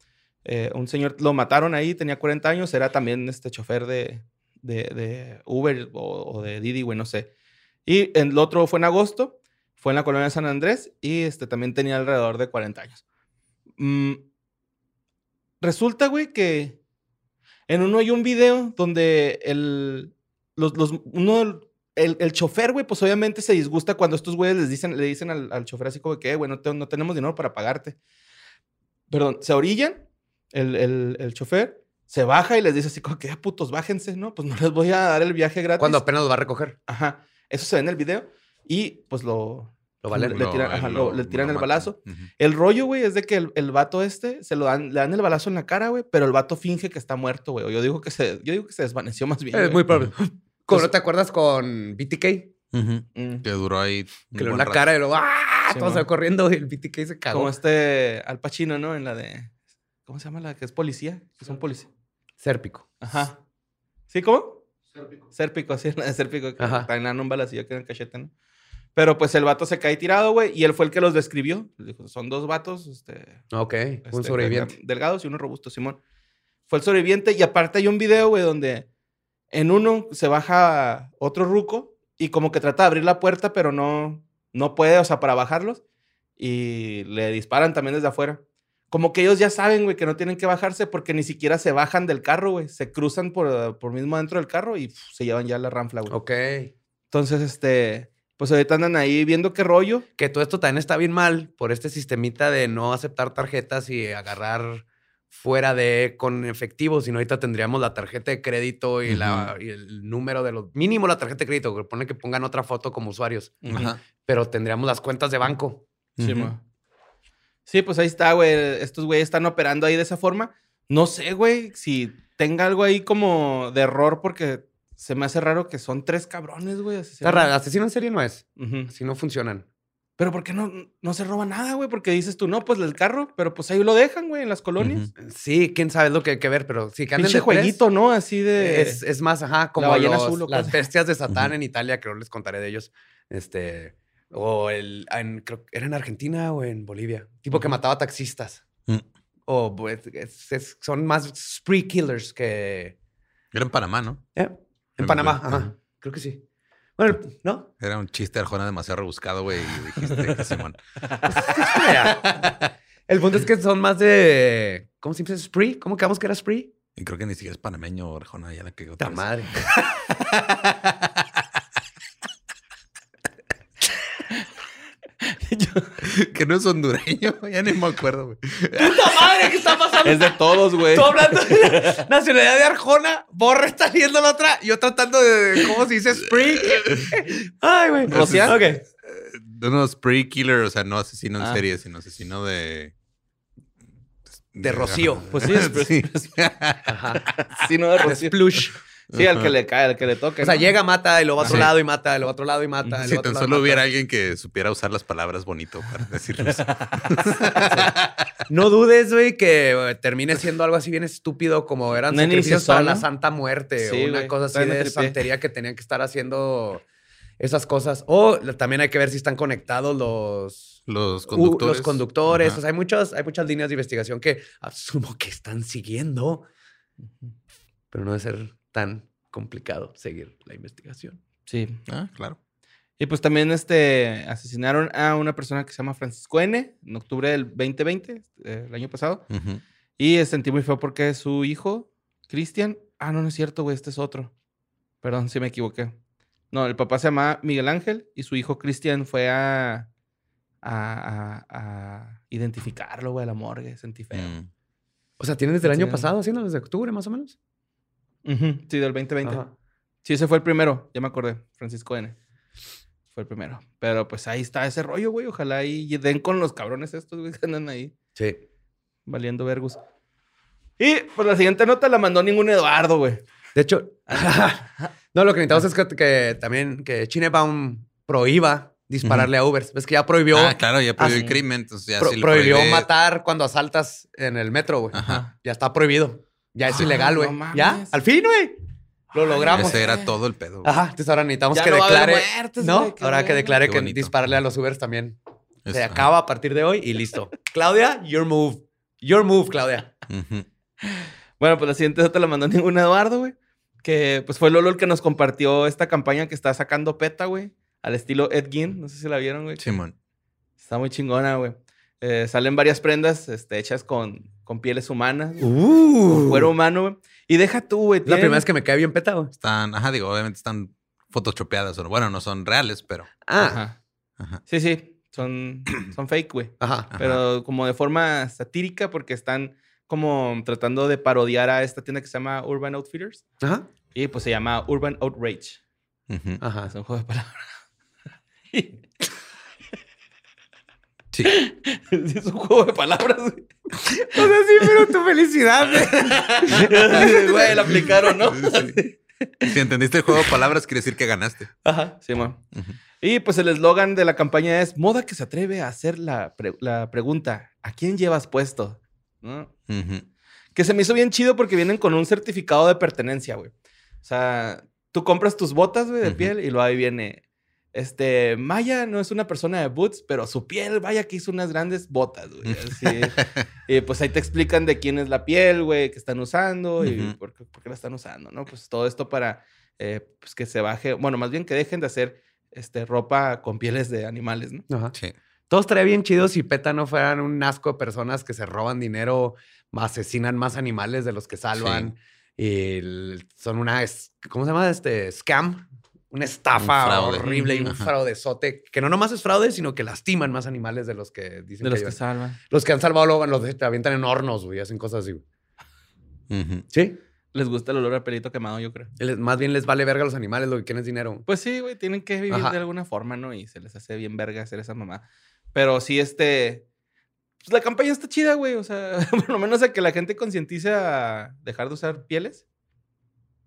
Eh, un señor lo mataron ahí, tenía 40 años, era también este chofer de, de, de Uber o, o de Didi, güey, no sé. Y el otro fue en agosto, fue en la colonia de San Andrés y este también tenía alrededor de 40 años. Mm, resulta, güey, que en uno hay un video donde el, los, los, uno, el, el chofer, güey, pues obviamente se disgusta cuando estos güeyes les dicen, le dicen al, al chofer así como que, "Eh, güey, no, te- no tenemos dinero para pagarte. Perdón, se orillan, el, el, el chofer se baja y les dice así como que, "Ah, putos, bájense, ¿no? Pues no les voy a dar el viaje gratis. Cuando apenas lo va a recoger. Ajá. Eso se ve en el video. Y pues lo. Lo vale. Le tiran- ajá, lo- le tiran el balazo. El rollo, güey, es de que el, el vato este se lo dan, le dan el balazo en la cara, güey, pero el vato finge que está muerto, güey. Yo digo que se, yo digo que se desvaneció más bien. Es muy probable. (laughs) ¿Cómo no te acuerdas con BTK? Ujú. Mm. Que duró ahí. Que le la rato. cara y luego ¡ah! Sí, Todo mo. se va corriendo y el BTK se cagó. Como este Al Pacino, ¿no? En la de. ¿Cómo se llama la que es policía? Que son policías. Sérpico. Ajá. ¿Sí, cómo? Sérpico. Sérpico, así, la de Sérpico. Que Ajá. traen un balacillo que en el cachete, ¿no? Pero pues el vato se cae tirado, güey, y él fue el que los describió. Dijo, son dos vatos, este, Ok, un este, sobreviviente. Delgados y uno robusto, Simón. Fue el sobreviviente y aparte hay un video, güey, donde en uno se baja otro ruco y como que trata de abrir la puerta, pero no, no puede, o sea, para bajarlos. Y le disparan también desde afuera. Como que ellos ya saben, güey, que no tienen que bajarse porque ni siquiera se bajan del carro, güey. Se cruzan por, por mismo dentro del carro y se llevan ya la ranfla, güey. Ok. Entonces, este, pues ahorita andan ahí viendo qué rollo. Que todo esto también está bien mal por este sistemita de no aceptar tarjetas y agarrar fuera de con efectivo, sino ahorita tendríamos la tarjeta de crédito y, la, y el número de los mínimo la tarjeta de crédito, que pone que pongan otra foto como usuarios, pero tendríamos las cuentas de banco. Sí. Sí, pues ahí está, güey. Estos güeyes están operando ahí de esa forma. No sé, güey, si tenga algo ahí como de error porque se me hace raro que son tres cabrones, güey. Está raro, asesino en serie no es, así no funcionan. Pero ¿por qué no, no se roba nada, güey? Porque dices tú, no, pues el carro, pero pues ahí lo dejan, güey, en las colonias. Sí, quién sabe lo que hay que ver, pero sí que anden Pinche de tres, jueguito, ¿no? Así de... Es, es más, ajá, como ballena los- azul las bestias de Satán en Italia, creo les contaré de ellos. Este, o el, en- creo que era en Argentina o en Bolivia, tipo que mataba taxistas. Mm. O pues, es- es- son más spree killers que Era en Panamá, ¿no? ¿eh? en En Panamá, Bolivia. ajá, creo que sí. Bueno, ¿no? Era un chiste de Arjona demasiado rebuscado, güey. Y dijiste que Simón. (laughs) El punto es que son más de, ¿cómo se dice? Spree, ¿cómo quedamos que era spree? Y creo que ni siquiera es panameño Arjona, ya la que ¡Ta madre! (laughs) (laughs) que no es hondureño, ya ni me acuerdo, güey. ¡Puta madre! ¿Qué está pasando? Es de todos, güey. Tú hablando de nacionalidad de Arjona, Borra está viendo la otra, yo tratando de, ¿cómo se dice? Spree. Ay, güey. ¿Rociar? Ok. No, no, spree killer, o sea, no asesino en Ah. serie, sino asesino de. De Rocío. Pues sí, es- (laughs) Sí. Ajá. Sí, no de De Rocío. Splush. Sí, al que le cae, al que le toque. O sea, ¿no? llega, mata, y lo va a otro Sí. lado y mata, y lo va a otro lado y mata. y lo Si otro tan solo mata. hubiera alguien que supiera usar las palabras bonito para decirles. (laughs) No dudes, güey, que eh, termine siendo algo así bien estúpido como eran Una sacrificios para la ¿no? Santa Muerte Sí, o una cosa así de santería que tenían que estar haciendo esas cosas. O también hay que ver si están conectados los Los Uh, conductores. los conductores. Ajá. O sea, hay, muchas, hay muchas líneas de investigación que asumo que están siguiendo. Pero no debe ser tan complicado seguir la investigación. Sí. Ah, claro. Y pues también este, asesinaron a una persona que se llama Francisco N. en octubre del 2020, eh, el año pasado. Y eh, sentí muy feo porque su hijo, Cristian. Ah, no, no es cierto, güey, este es otro. Perdón, sí me equivoqué. No, el papá se llama Miguel Ángel y su hijo Cristian fue a, a, a- a identificarlo, güey, a la morgue. Sentí feo. Mm. O sea, ¿tienen desde el año Sí. pasado haciendo desde octubre más o menos? Sí, del 2020. Ajá. Sí, ese fue el primero, ya me acordé, Francisco N. Fue el primero. Pero pues ahí está ese rollo, güey. Ojalá ahí den con los cabrones estos, güey, (laughs) que andan ahí Sí. valiendo vergus. Y pues la siguiente nota la mandó ningún Eduardo, güey. De hecho, (laughs) no, lo que necesitamos es que, que también que Chinebaum prohíba dispararle a Ubers. Ves que ya prohibió, Ah, claro, ya prohibió Ah, el crimen. Entonces ya pro- si lo prohibió matar cuando asaltas en el metro, güey. Ajá. Ya está prohibido. Ya es Ah, ilegal, güey. no ya, al fin, güey. Lo logramos. Ese era todo el pedo. güey. Ajá, entonces ahora necesitamos Ya que no va a haber declare. muertes, no, ahora que declare que dispararle a los Ubers también se ajá. acaba a partir de hoy y listo. (laughs) Claudia, your move. Your move, Claudia. Bueno, pues la siguiente no te la mandó ningún Eduardo, güey. Que pues fue Lolo el que nos compartió esta campaña que está sacando PETA, güey. Al estilo Ed Gein. No sé si la vieron, güey. Simón. Está muy chingona, güey. Eh, salen varias prendas este, hechas con, con pieles humanas, Uh. con cuero humano, güey. Y deja tú, güey. La primera vez que me cae bien peta, güey. Están, ajá, digo, obviamente están photoshopeadas. o- Bueno, no son reales, pero. Ah, Ajá. Ajá. Sí, sí. Son, (clears throat) son fake, güey. ajá. Ajá. Pero como de forma satírica porque están como tratando de parodiar a esta tienda que se llama Urban Outfitters. Ajá. Y pues se llama Urban Outrage. Ujú. Ajá. Es un juego de palabras. (laughs) Sí. (laughs) es un juego de palabras, güey. O sea, sí, pero tu felicidad, güey. (laughs) Güey, la aplicaron, ¿no? Sí. Si entendiste el juego de palabras, quiere decir que ganaste. Ajá, sí, man. Y pues el eslogan de la campaña es moda que se atreve a hacer la, pre- la pregunta, ¿a quién llevas puesto? ¿No? Que se me hizo bien chido porque vienen con un certificado de pertenencia, güey. O sea, tú compras tus botas, güey, de piel y luego ahí viene, este, Maya no es una persona de boots, pero su piel, vaya que hizo unas grandes botas, güey. Así. (laughs) y pues ahí te explican de quién es la piel, güey, que están usando y por, qué, por qué la están usando, ¿no? Pues todo esto para, eh, pues que se baje, bueno, más bien que dejen de hacer, este, ropa con pieles de animales, ¿no? Ajá. Sí. Todo estaría bien chido si PETA no fueran un asco de personas que se roban dinero, asesinan más animales de los que salvan. Y son una, ¿cómo se llama? Este scam. Una estafa Un fraude. horrible y un Ajá. fraudezote que no nomás es fraude, sino que lastiman más animales de los que dicen De que los que salvan. Los que han salvado luego los te avientan en hornos, güey, hacen cosas así. Sí. Les gusta el olor a pelito quemado, yo creo. Les- más bien les vale verga a los animales, lo que quieren es dinero. Pues sí, güey, tienen que vivir Ajá. de alguna forma, ¿no? Y se les hace bien verga hacer esa mamá. Pero sí, este. Pues la campaña está chida, güey. O sea, (laughs) por lo menos a que la gente concientice a dejar de usar pieles.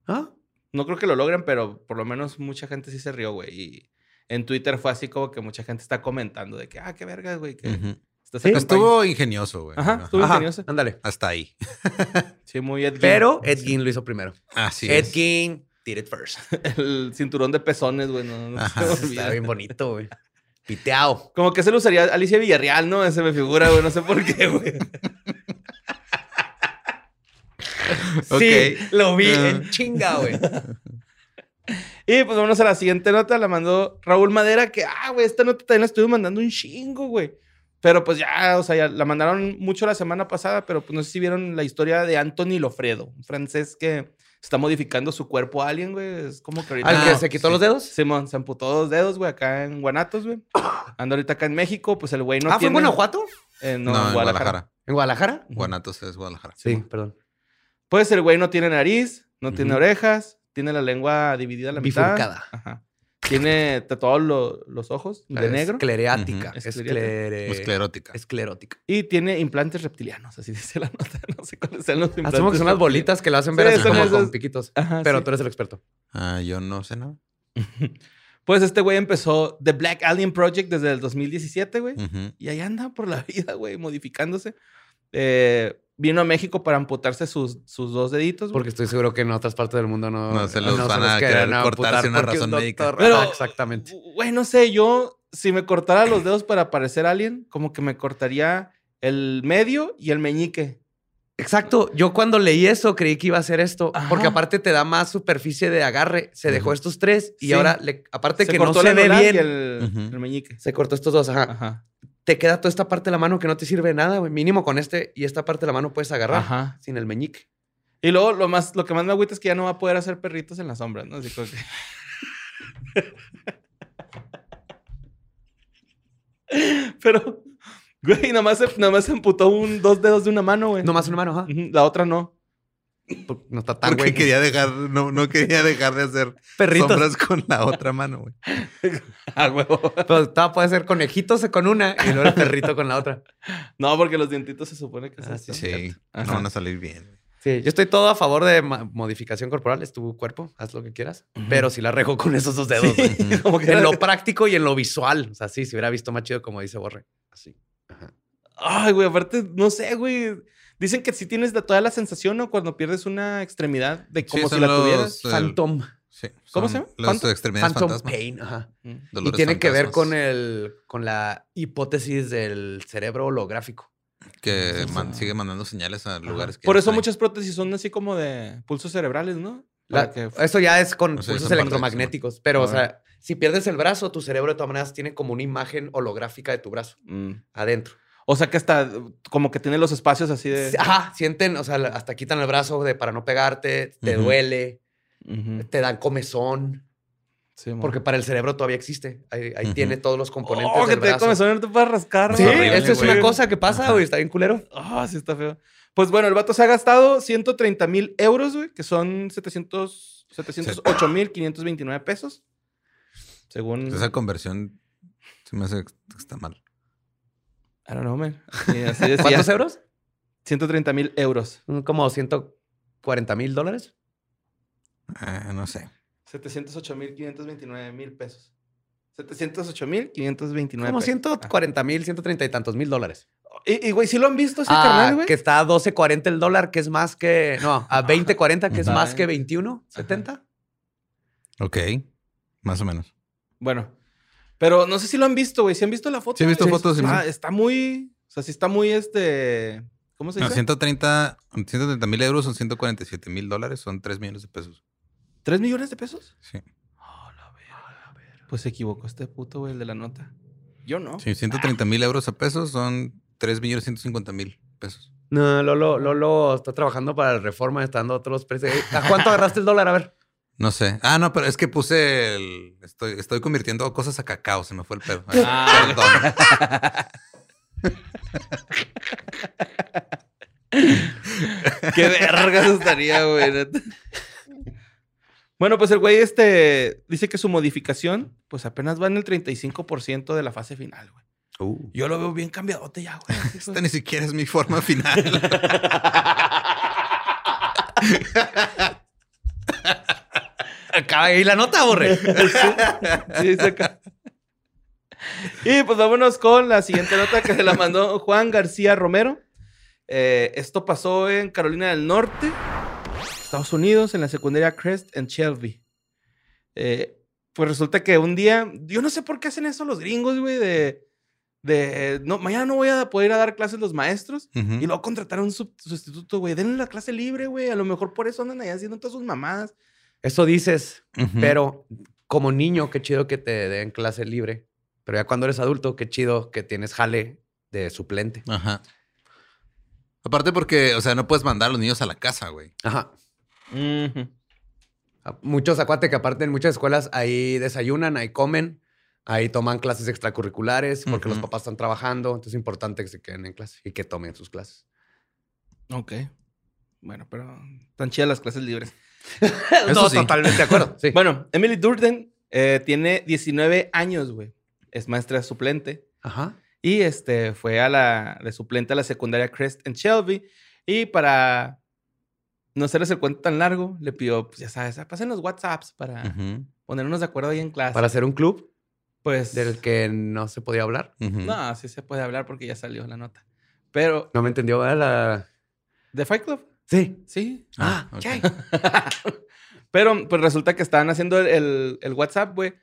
¿Ah? No creo que lo logren, pero por lo menos mucha gente sí se rió, güey. Y en Twitter fue así como que mucha gente está comentando de que, ah, qué verga, güey. Que Sí, campaña". Estuvo ingenioso, güey. Ajá, estuvo Ajá, ingenioso. ándale. Hasta ahí. (laughs) Sí, muy Ed Gein. Pero Ed Gein lo hizo primero. Así Ed es. Gein did it first. (laughs) El cinturón de pezones, güey. No, se (laughs) está bien bonito, güey. Piteado. Como que se lo usaría Alicia Villarreal, ¿no? Ese me figura, güey. No sé por qué, güey. Sí, lo vi Ah. en chinga, güey. Y pues vámonos a la siguiente nota. La mandó Raúl Madera, que, ah, güey, esta nota también la estuve mandando un chingo, güey. Pero pues ya, o sea, ya la mandaron mucho la semana pasada, pero pues no sé si vieron la historia de Anthony Lofredo, un francés que está modificando su cuerpo a alguien, güey. Es como que ahorita... ¿Al que se quitó sí. los dedos? Simón, se amputó dos dedos, güey, acá en Guanatos, güey. (coughs) Anda ahorita acá en México, pues el güey no ah, ¿fue en Guanajuato? Eh, No, no, en Guadalajara. ¿En Guadalajara? Guanatos es Guadalajara. Sí, perdón. Pues el güey no tiene nariz, no tiene orejas, tiene la lengua dividida a la mitad. Bifurcada. Ajá. Tiene tatuados lo- los ojos de negro. Esclerática. Esclere- Esclerótica. Esclerótica. Y tiene implantes reptilianos, así dice la nota. (laughs) No sé cuáles sean los implantes. Asumo que son las reptilianos. bolitas que lo hacen ver Sí, así como con piquitos. Ajá, Pero sí. tú eres el experto. Ah, yo no sé nada. (laughs) Pues este güey empezó The Black Alien Project desde el 2017, güey. Ujú. Y ahí anda por la (laughs) vida, güey, modificándose. Eh, vino a México para amputarse sus, sus dos deditos. güey. Porque estoy seguro que en otras partes del mundo no, No se los van a querían querer cortar amputar sin una porque un razón médica. Pero, exactamente. Güey, no sé, yo si me cortara los dedos para parecer alien, como que me cortaría el medio y el meñique. Exacto. Yo cuando leí eso creí que iba a ser esto. Ajá. Porque aparte te da más superficie de agarre. Se dejó estos tres y Sí. ahora, le- aparte Se que no cortó se ve bien, y el, el meñique. se cortó estos dos. Ajá. Ajá. Te queda toda esta parte de la mano que no te sirve de nada, güey. Mínimo con este y esta parte de la mano puedes agarrar Ajá. sin el meñique. Y luego lo más, lo que más me agüita es que ya no va a poder hacer perritos en las sombras, ¿no? Así como que... (laughs) Pero, güey, nada más, se, se amputó un, dos dedos de una mano, güey. Nomás una mano, ajá. La otra no. Porque No está tan Porque güey. quería dejar, no, no quería dejar de hacer Perritos. sombras con la otra mano, güey. (laughs) Ah, huevo. Pero todavía puede ser conejitos con una y luego el (laughs) perrito con la otra. No, porque los dientitos se supone que Ah, se sí, Sí, Ajá. no van a salir bien. Sí, yo estoy todo a favor de modificación corporal. Es tu cuerpo, haz lo que quieras. Pero si la rego con esos dos dedos. güey. Como que en lo (laughs) práctico y en lo visual. O sea, sí, se hubiera visto más chido como dice Borre. Así. Ay, güey, aparte, no sé, güey. Dicen que si tienes de toda la sensación, ¿no? Cuando pierdes una extremidad de como Sí, si la los, tuvieras. el- Phantom. sí, ¿Cómo se llama? Phantom- extremidades Phantom. Pain. Ajá. Y tiene que ver con el con la hipótesis del cerebro holográfico. Que man- sigue mandando señales a lugares que Por eso muchas prótesis son así como de pulsos cerebrales, ¿no? La- que- Eso ya es con O sea, pulsos electromagnéticos. Pero, o Ah. sea, si pierdes el brazo, tu cerebro de todas maneras tiene como una imagen holográfica de tu brazo Mm. adentro. O sea que hasta como que tiene los espacios así de. Ajá, sienten, o sea, hasta quitan el brazo de para no pegarte, te duele, te dan comezón, Sí, porque para el cerebro todavía existe. Ahí, tiene todos los componentes Oh, que te brazo. comezón, no te puedes rascar. Sí, esa es güey. una cosa que pasa, güey, está bien culero. Ah, sí está feo. Pues bueno, el vato se ha gastado 130 mil euros, güey, que son 700, 708 mil 529 pesos. Según... Esa conversión se me hace que está mal. I don't know, man. (laughs) Sí, así decía. ¿Cuántos euros? 130 mil euros. Son Como 140 mil dólares. Eh, no sé. 708 mil 529 mil pesos. 708 mil 529 Como pesos. 140 mil, 130 y tantos mil dólares. Y, y, güey, ¿sí lo han visto ese Ah, carnal, güey? que está a 12.40 el dólar, que es más que. No, a 20.40, que es Ajá. más que 21.70. Ok. Más o menos. Bueno, pero no sé si lo han visto, güey. ¿Sí han visto la foto? Sí, he visto fotos, Está, Simón. está muy... O sea, sí está muy, este... ¿Cómo se No, dice? 130 mil euros son 147 mil dólares, son 3 millones de pesos. ¿Tres millones de pesos? Sí. Pues se equivocó este puto, güey, el de la nota. Yo no. Sí, 130 mil euros a pesos son 3 millones 150 mil pesos. No, Lolo, Lolo está trabajando para la reforma, está dando otros precios. ¿A cuánto agarraste el dólar? A ver. No sé. Ah, no, pero es que puse el. Estoy, estoy convirtiendo cosas a cacao, se me fue el pedo. (laughs) Ah, perdón. (laughs) Qué vergas estaría, güey. Bueno, pues el güey este dice que su modificación, pues apenas va en el 35% de la fase final, güey. Yo lo veo bien cambiadote ya, güey. (laughs) Esta ni siquiera es mi forma final. Acaba ahí la nota, borre. (laughs) Sí, se acá. Y pues vámonos con la siguiente nota que se la mandó Juan García Romero. Eh, esto pasó en Carolina del Norte, Estados Unidos, en la secundaria Crest en Shelby. Eh, pues resulta que un día, yo no sé por qué hacen eso los gringos, güey, de, de, no, mañana no voy a poder ir a dar clases los maestros. Y luego contrataron un sub- sustituto, güey. Denle la clase libre, güey. A lo mejor por eso andan ahí haciendo todas sus mamadas. Eso dices, pero como niño, qué chido que te den clase libre. Pero ya cuando eres adulto, qué chido que tienes jale de suplente. Ajá. Aparte porque, o sea, no puedes mandar a los niños a la casa, güey. Ajá. Muchos, acuérdate que aparte en muchas escuelas ahí desayunan, ahí comen, ahí toman clases extracurriculares porque los papás están trabajando. Entonces es importante que se queden en clase y que tomen sus clases. Ok. Bueno, pero están chidas las clases libres. (laughs) no, sí. totalmente de acuerdo. (laughs) Sí. Bueno, Emily Durden eh, tiene 19 años, güey. Es maestra suplente. Ajá. Y este fue a la de suplente a la secundaria Crest en Shelby. Y para no hacerles el cuento tan largo, le pidió, pues ya sabes, pasen los WhatsApps para ponernos de acuerdo ahí en clase. Para hacer un club pues. del que no se podía hablar. No, sí se puede hablar porque ya salió la nota. Pero. No me entendió, ¿verdad? La... ¿De Fight Club? Sí. Sí. Ah, Ah. (laughs) Pero pues resulta que estaban haciendo el, el- WhatsApp, güey.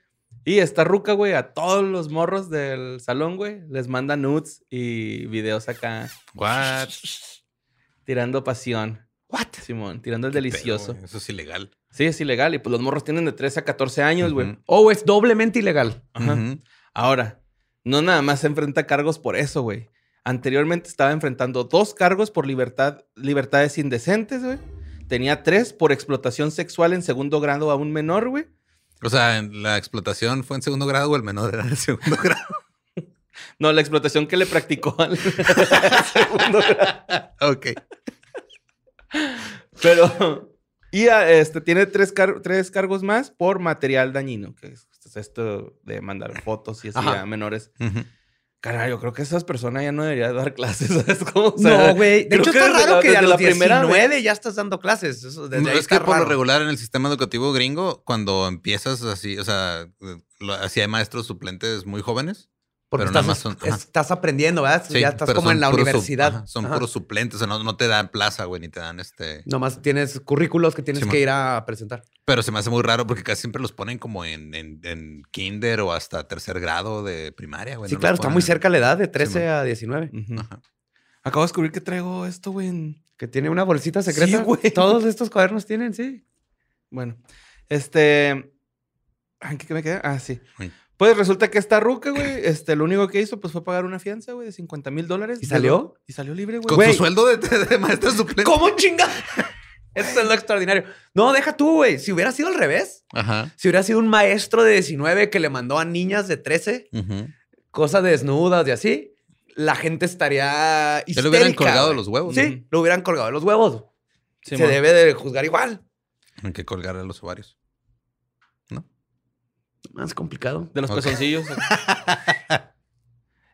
Y esta ruca, güey, a todos los morros del salón, güey, les manda nudes y videos acá What? tirando pasión. What? Simón, tirando el delicioso. eso es ilegal. Sí, es ilegal. Y pues los morros tienen de 13 a 14 años, güey. Ujú. Oh, es doblemente ilegal. Ajá. Ahora, no nada más se enfrenta a cargos por eso, güey. Anteriormente estaba enfrentando dos cargos por libertad, libertades indecentes, güey. Tenía tres por explotación sexual en segundo grado a un menor, güey. O sea, la explotación fue en segundo grado o el menor era en segundo (laughs) grado. No, la explotación que le practicó al (laughs) segundo grado. Ok. Pero. Y ah, este, tiene tres, car- tres cargos más por material dañino, que es, es esto de mandar fotos y así Ajá. a menores. Caray, yo creo que esas personas ya no deberían dar clases, ¿sabes cómo? O no, güey. De hecho, que está desde raro la- que a desde los la primera 19 ya estás dando clases. Eso, desde ahí es que por lo regular en el sistema educativo gringo, cuando empiezas así, o sea, así hay maestros suplentes muy jóvenes. Porque pero nada estás, más son- ajá. estás aprendiendo, ¿verdad? Sí, ya estás como en la universidad. ajá, son Ajá. puros suplentes, o sea, no, no te dan plaza, güey, ni te dan este. Nomás tienes currículos que tienes Sí, que man. ir a presentar. Pero se me hace muy raro porque casi siempre los ponen como en, en, en kinder o hasta tercer grado de primaria, güey. sí, no claro, está muy cerca la edad, de 13 man. a 19. Ujú. Ajá. Acabo de descubrir que traigo esto, güey. en- Que tiene una bolsita secreta. Sí, güey. Todos estos cuadernos tienen, sí. Bueno, este. ¿En qué me quedé? Ah, sí. Uy. Pues resulta que esta ruca, güey, este, lo único que hizo pues fue pagar una fianza, güey, de 50 mil dólares. ¿Y salió? Y salió libre, güey. Con Güey. su sueldo de, de, maestra suplente. ¿Cómo (laughs) chinga? Eso es lo extraordinario. No, deja tú, güey. Si hubiera sido al revés, Ajá. si hubiera sido un maestro de 19 que le mandó a niñas de 13 ujú. cosas desnudas y así, la gente estaría Ya le hubieran colgado güey. los huevos. Sí, lo hubieran colgado de los huevos. Sí, Se debe de juzgar igual. Hay que colgar a los ovarios. Más complicado. De los Ok. pezoncillos. (laughs)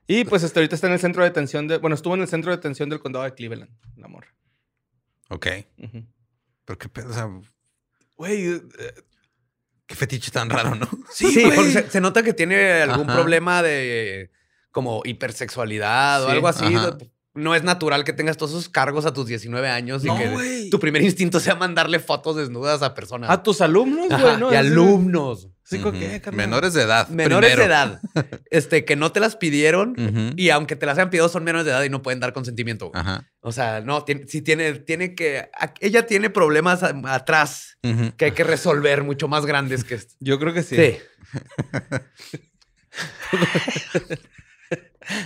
y pues hasta ahorita está en el centro de detención de. Bueno, estuvo en el centro de detención del condado de Cleveland, la morra. Ok. Pero qué pedo, o sea, Güey, eh, qué fetiche tan raro, ¿no? (laughs) Sí, porque se, se nota que tiene algún Ajá. problema de como hipersexualidad o Sí, algo así. ajá. No es natural que tengas todos esos cargos a tus 19 años y No, que tu primer instinto sea mandarle fotos desnudas a personas. a tus alumnos, güey, ¿no? y alumnos. Menores de edad. Menores primero. de edad. (laughs) Este, que no te las pidieron y aunque te las hayan pedido son menores de edad y no pueden dar consentimiento. Ajá. O sea, no, tiene, sí tiene, tiene que... Ella tiene problemas a- atrás que hay que resolver mucho más grandes que esto. Yo creo que sí. Sí. (laughs)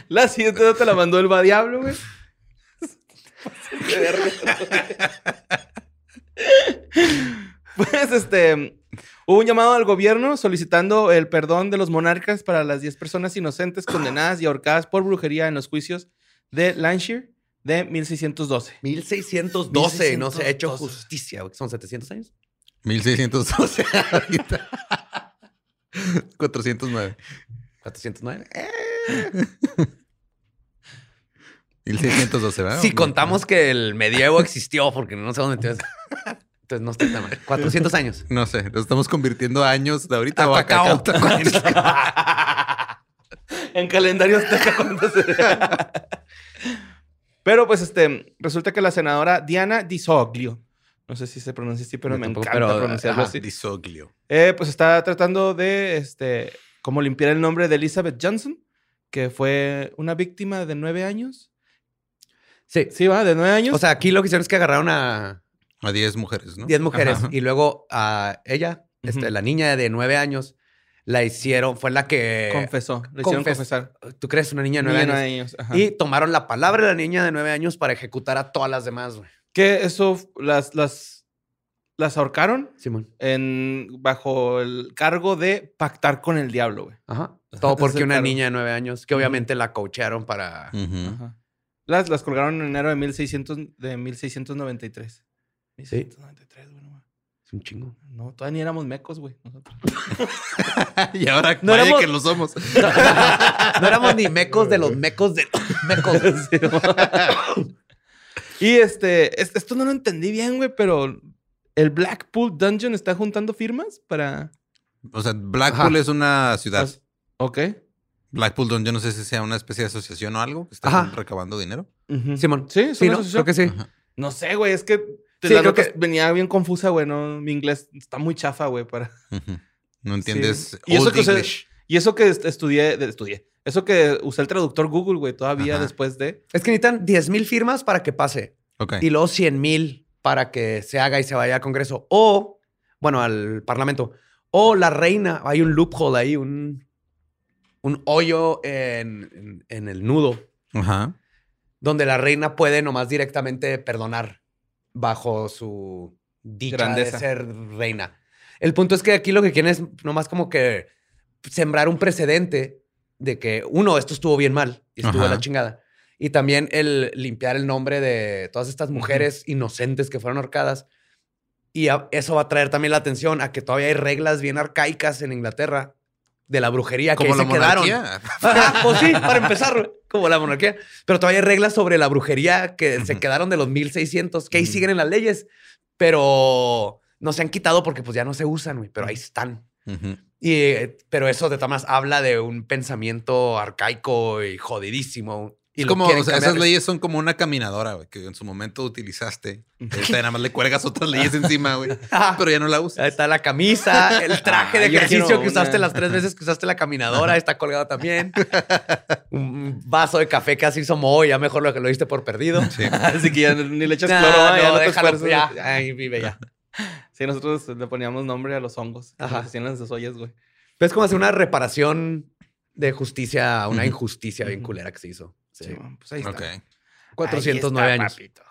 La siguiente nota la mandó el va diablo, güey. (laughs) pues este. Hubo un llamado al gobierno solicitando el perdón de los monarcas para las 10 personas inocentes condenadas y ahorcadas por brujería en los juicios de Lancashire de 1612. 1612 no se ha hecho 1612. justicia. ¿Son 700 años? 1612 (laughs) ahorita. 409. 409. 1612, ¿verdad? Si contamos que el medievo existió, porque no sé dónde te Entonces no está tan mal. (laughs) 400 años. No sé, lo estamos convirtiendo a años de ahorita A cacao. cacao. (laughs) (laughs) En calendario azteca cuando se... Pero pues este, resulta que la senadora Diana Di Soglio, no sé si se pronuncia así, pero me tampoco, encanta pero, pronunciarlo ajá. así. Disoglio. Eh, pues está tratando de, este, como limpiar el nombre de Elizabeth Johnson, que fue una víctima de nueve años. Sí. Sí, va, de nueve años. O sea, aquí lo que hicieron es que agarraron a A 10 mujeres, ¿no? 10 mujeres Ajá. y luego a ella, este, la niña de 9 años, la hicieron, fue la que... confesó, le hicieron confes- confesar. ¿Tú crees? Una niña de Niña 9 de años. nueve años. ajá. Y tomaron la palabra de la niña de 9 años para ejecutar a todas las demás, güey. que eso las, las, las ahorcaron Simón. en, bajo el cargo de pactar con el diablo, güey. Ajá. Todo porque una cargo. niña de 9 años, que obviamente la coachearon para... Ujú. Ajá. Las, las colgaron en enero de, 1600, de 1693. 1693, güey. No, Es un chingo. no, todavía ni éramos mecos, güey. nosotros. (laughs) y ahora No vaya éramos- que lo somos. No éramos ni mecos de los mecos de (laughs) mecos. Y este, es- esto no lo entendí bien, güey, pero el Blackpool Dungeon está juntando firmas para. O sea, Blackpool Ajá. es una ciudad. Ok. Blackpool, yo no sé si sea una especie de asociación o algo que está Ajá. recabando dinero. Simón. Sí, es Sí, una ¿no? asociación. Creo que sí. Ajá. No sé, güey, es que Sí, la creo que- venía bien confusa, güey. No, mi inglés está muy chafa, güey, para. No entiendes Sí. Y eso que usé- English. Y eso que est- estudié, estudié. Eso que usé el traductor Google, güey, todavía Ajá. después de. Es que necesitan 10 mil firmas para que pase. Ok. Y luego 100 mil para que se haga y se vaya al Congreso. O, bueno, al Parlamento. O la reina, hay un loophole ahí, un, un hoyo en, en- en el nudo, Ajá. donde la reina puede nomás directamente perdonar bajo su dicha Grandeza. de ser reina. El punto es que aquí lo que quieren es nomás como que sembrar un precedente de que, uno, esto estuvo bien mal y estuvo la chingada. Y también el limpiar el nombre de todas estas mujeres inocentes que fueron ahorcadas. Y eso va a traer también la atención a que todavía hay reglas bien arcaicas en Inglaterra de la brujería que ahí se quedaron. monarquía. Pues sí, para empezar, como la monarquía. Pero todavía hay reglas sobre la brujería que se quedaron de los 1600, que ahí siguen en las leyes, pero no se han quitado porque pues ya no se usan, güey, pero ahí están. Y, eh, pero eso de maneras habla de un pensamiento arcaico y jodidísimo. Y Es como, quieren o sea, esas leyes son como una caminadora, güey, que en su momento utilizaste. Ahorita nada más le cuelgas otras leyes encima, güey. (laughs) pero ya no la Ahí usas. está la camisa, el traje de ejercicio que usaste las tres veces que usaste la caminadora, está colgado también. (laughs) Un vaso de café que así hizo Moe, ya mejor lo que lo diste por perdido. Sí. (laughs) Así que ya ni le echas Nah, cloro, ya no, déjalo, ya. Ahí vive ya. Sí, nosotros le poníamos nombre a los hongos. Ajá. hacían las ollas, güey. Pero es como hacer una reparación de justicia una injusticia bien culera que se hizo. Sí, bueno, pues ahí está. Ok. 409 Ahí está, años. papito.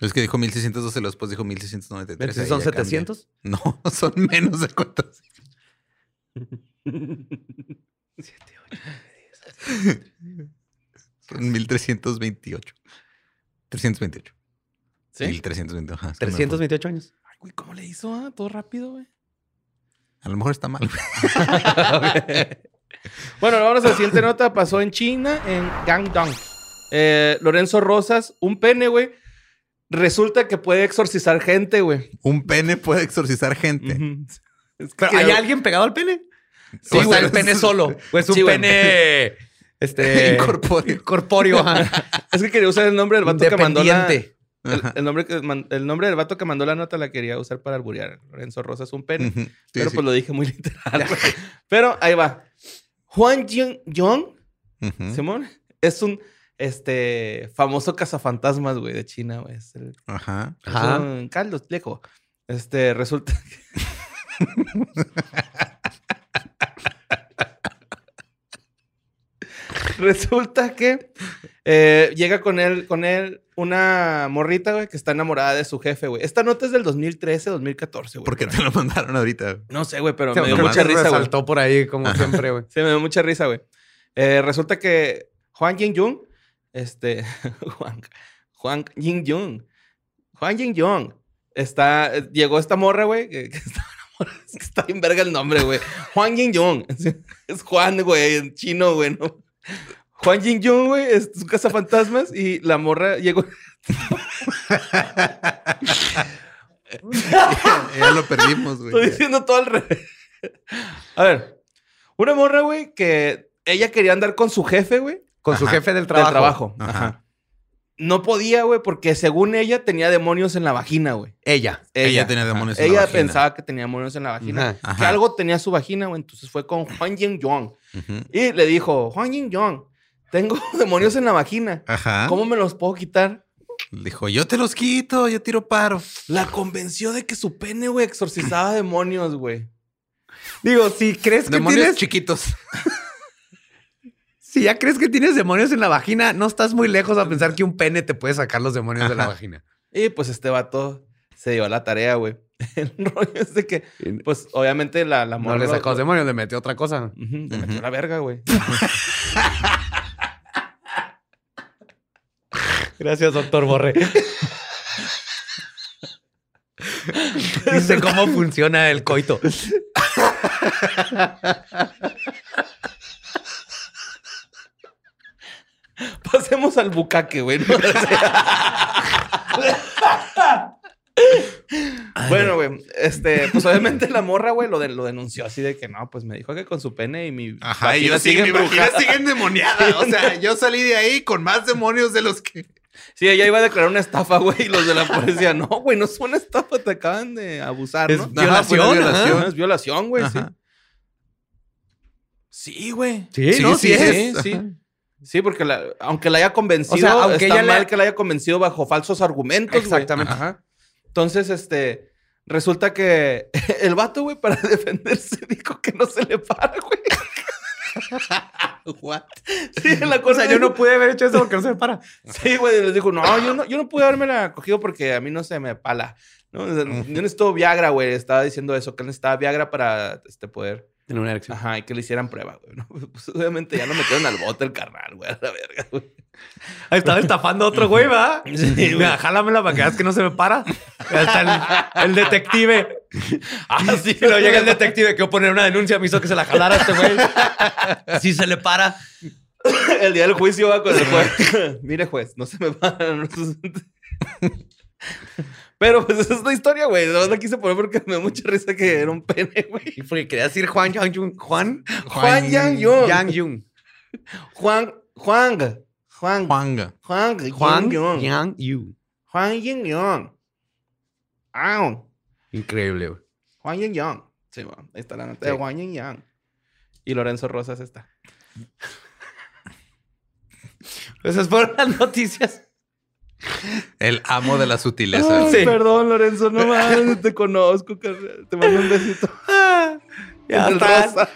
Es que dijo 1612, luego después dijo 1693. Entonces, ¿Son ya cambia. 700? No, (laughs) son menos de cuántos. Son 1328. 328. ¿Sí? 1328. ajá, es que me fue. 328 años. Ay, güey, ¿cómo le hizo? ah? Todo rápido, güey. A lo mejor está mal. güey. (laughs) Bueno, vamos a la siguiente nota. Pasó en China, en Guangdong. Eh, Lorenzo Rosas, un pene, güey. Resulta que puede exorcizar gente, güey. Un pene puede exorcizar gente. Ujú. (laughs) Es que Pero, quería- ¿Hay alguien pegado al pene? Sí, ¿O güey, el pene es- solo? ¿O (laughs) es un güey. pene (laughs) este, Incorpóreo. corpóreo? ajá. Es que quería usar el nombre del vato que mandó la... El, el nombre que man- el nombre del vato que mandó la nota la quería usar para alburear. Lorenzo Rosas, un pene. Sí, pero sí. pues lo dije muy literal. pero ahí va. Juan Ujú. Simón, es un este famoso cazafantasmas, güey, de China, güey. Es el Ajá. Ajá. es un Carlos Lejo. Este, resulta (laughs) Resulta que eh, llega con él, con él una morrita, güey, que está enamorada de su jefe, güey. Esta nota es del 2013, 2014, güey. ¿Por qué te lo mandaron ahorita? No sé, güey, pero Se me dio mucha que risa, güey. Saltó por ahí como siempre, güey. Se me dio mucha risa, güey. Eh, resulta que Juan Jin Jung, este, (laughs) Juan, Juan Jin Jung, Juan Jin Jung, está, eh, llegó esta morra, güey, que, que (laughs) está enamorada. Es que está bien verga el nombre, güey. Juan Jin Jung. (laughs) Es, Juan, güey, en chino, güey, ¿no? Juan Jin Jung, güey, es su casa fantasmas y la morra llegó. ya lo perdimos, güey. Estoy diciendo todo al revés. A ver, una morra, güey, que ella quería andar con su jefe, güey. Con su jefe del Del trabajo. Ajá. Ajá. No podía, güey, porque según ella tenía demonios en la vagina, güey. Ella. Ella tenía demonios en la Ella vagina. pensaba que tenía demonios en la vagina. Ajá. Que Ajá. algo tenía su vagina, güey. Entonces fue con Juan Yin Yong. Y le dijo, Juan Yin Yong, tengo (laughs) demonios en la vagina. Ajá. ¿Cómo me los puedo quitar? Dijo, yo te los quito, yo tiro paro. La convenció de que su pene, güey, exorcizaba demonios, güey. Digo, si crees que Demonios tienes... chiquitos. (laughs) Si ya crees que tienes demonios en la vagina, no estás muy lejos a pensar que un pene te puede sacar los demonios de la vagina. Y pues este vato se dio a la tarea, güey. (laughs) El rollo es de que, pues obviamente la, la No morra le lo- sacó los demonios, le metió otra cosa. Le metió la verga, güey. Gracias, doctor Borre. Dice cómo funciona el coito. (laughs) (laughs) Pasemos al bucaque, güey. (laughs) (laughs) ¿no? bueno, güey, este, pues obviamente la morra, güey, lo, de- lo denunció así de que no, pues me dijo que con su pene y mi. Ajá, y yo sí, sigue mi vagina sigue endemoniada. O sea, yo salí de ahí con más demonios de los que... Sí, ella iba a declarar una estafa, güey, y los de la policía, no, güey, no es una estafa, te acaban de abusar, Es ¿no? Ajá, una violación, violación. Ajá, es violación, güey, sí. Sí, güey. Sí, Sí, no, sí, sí, es. Sí, sí. Sí, porque la- aunque la haya convencido, O sea, aunque está ella le- mal que la haya convencido bajo falsos argumentos, güey. Exactamente. Ajá. Entonces, este, resulta que (laughs) el vato, güey, para (laughs) defenderse dijo que no se le para, güey. (laughs) What? Sí, la O cosa sea, yo no pude haber hecho eso porque no se me para. Sí, güey, les dijo, no, yo no, yo no pude haberme cogido porque a mí no se me pala. ¿no? Yo necesito Viagra, güey. Estaba diciendo eso, que él necesitaba Viagra para este, poder Tiene una erección. Ajá, y que le hicieran prueba, güey. ¿no? (laughs) Pues, obviamente ya lo metieron al bote el carnal, güey, a la verga, güey. Ahí estaba estafando a otro güey, ¿va? (laughs) Sí, güey. Mira, jálamela para que veas que no se me para. Está el, el detective. (laughs) Ah, sí. Luego llega el detective que poner una denuncia, me hizo que se la jalara a este güey. Así se le para. El día del juicio va con el juez. Mire, juez, no se me van. Pero pues (laughs) esa es la historia, güey. La verdad quise poner porque me da mucha risa que era un pene, güey. Y porque quería decir Juan Yang Jung. Juan. Juan Yang Jung. Yang Jung. Juan, Juan, Juan, Juanga. Juan, Juan Yang Jung. Juan Yang Jung. Increíble, güey. Juan Yang Yang. Sí, bueno, ahí está la nota de. Juan Yang Yang. Y Lorenzo Rosas está. (laughs) Pues esas fueron las noticias. El amo de la sutileza. Ay, Sí. Perdón, Lorenzo, no mames, te conozco. Te mando un besito. (laughs) Ya rosa.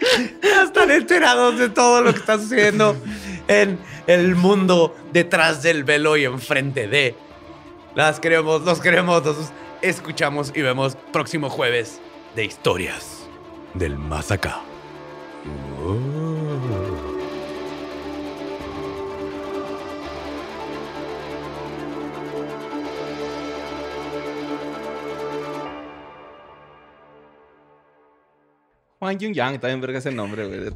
(laughs) ya están enterados de todo lo que está sucediendo en el mundo detrás del velo y enfrente de. Las queremos, los queremos, los escuchamos y vemos próximo jueves de historias del más acá. Juan Yung Yang, también verga ese nombre, güey.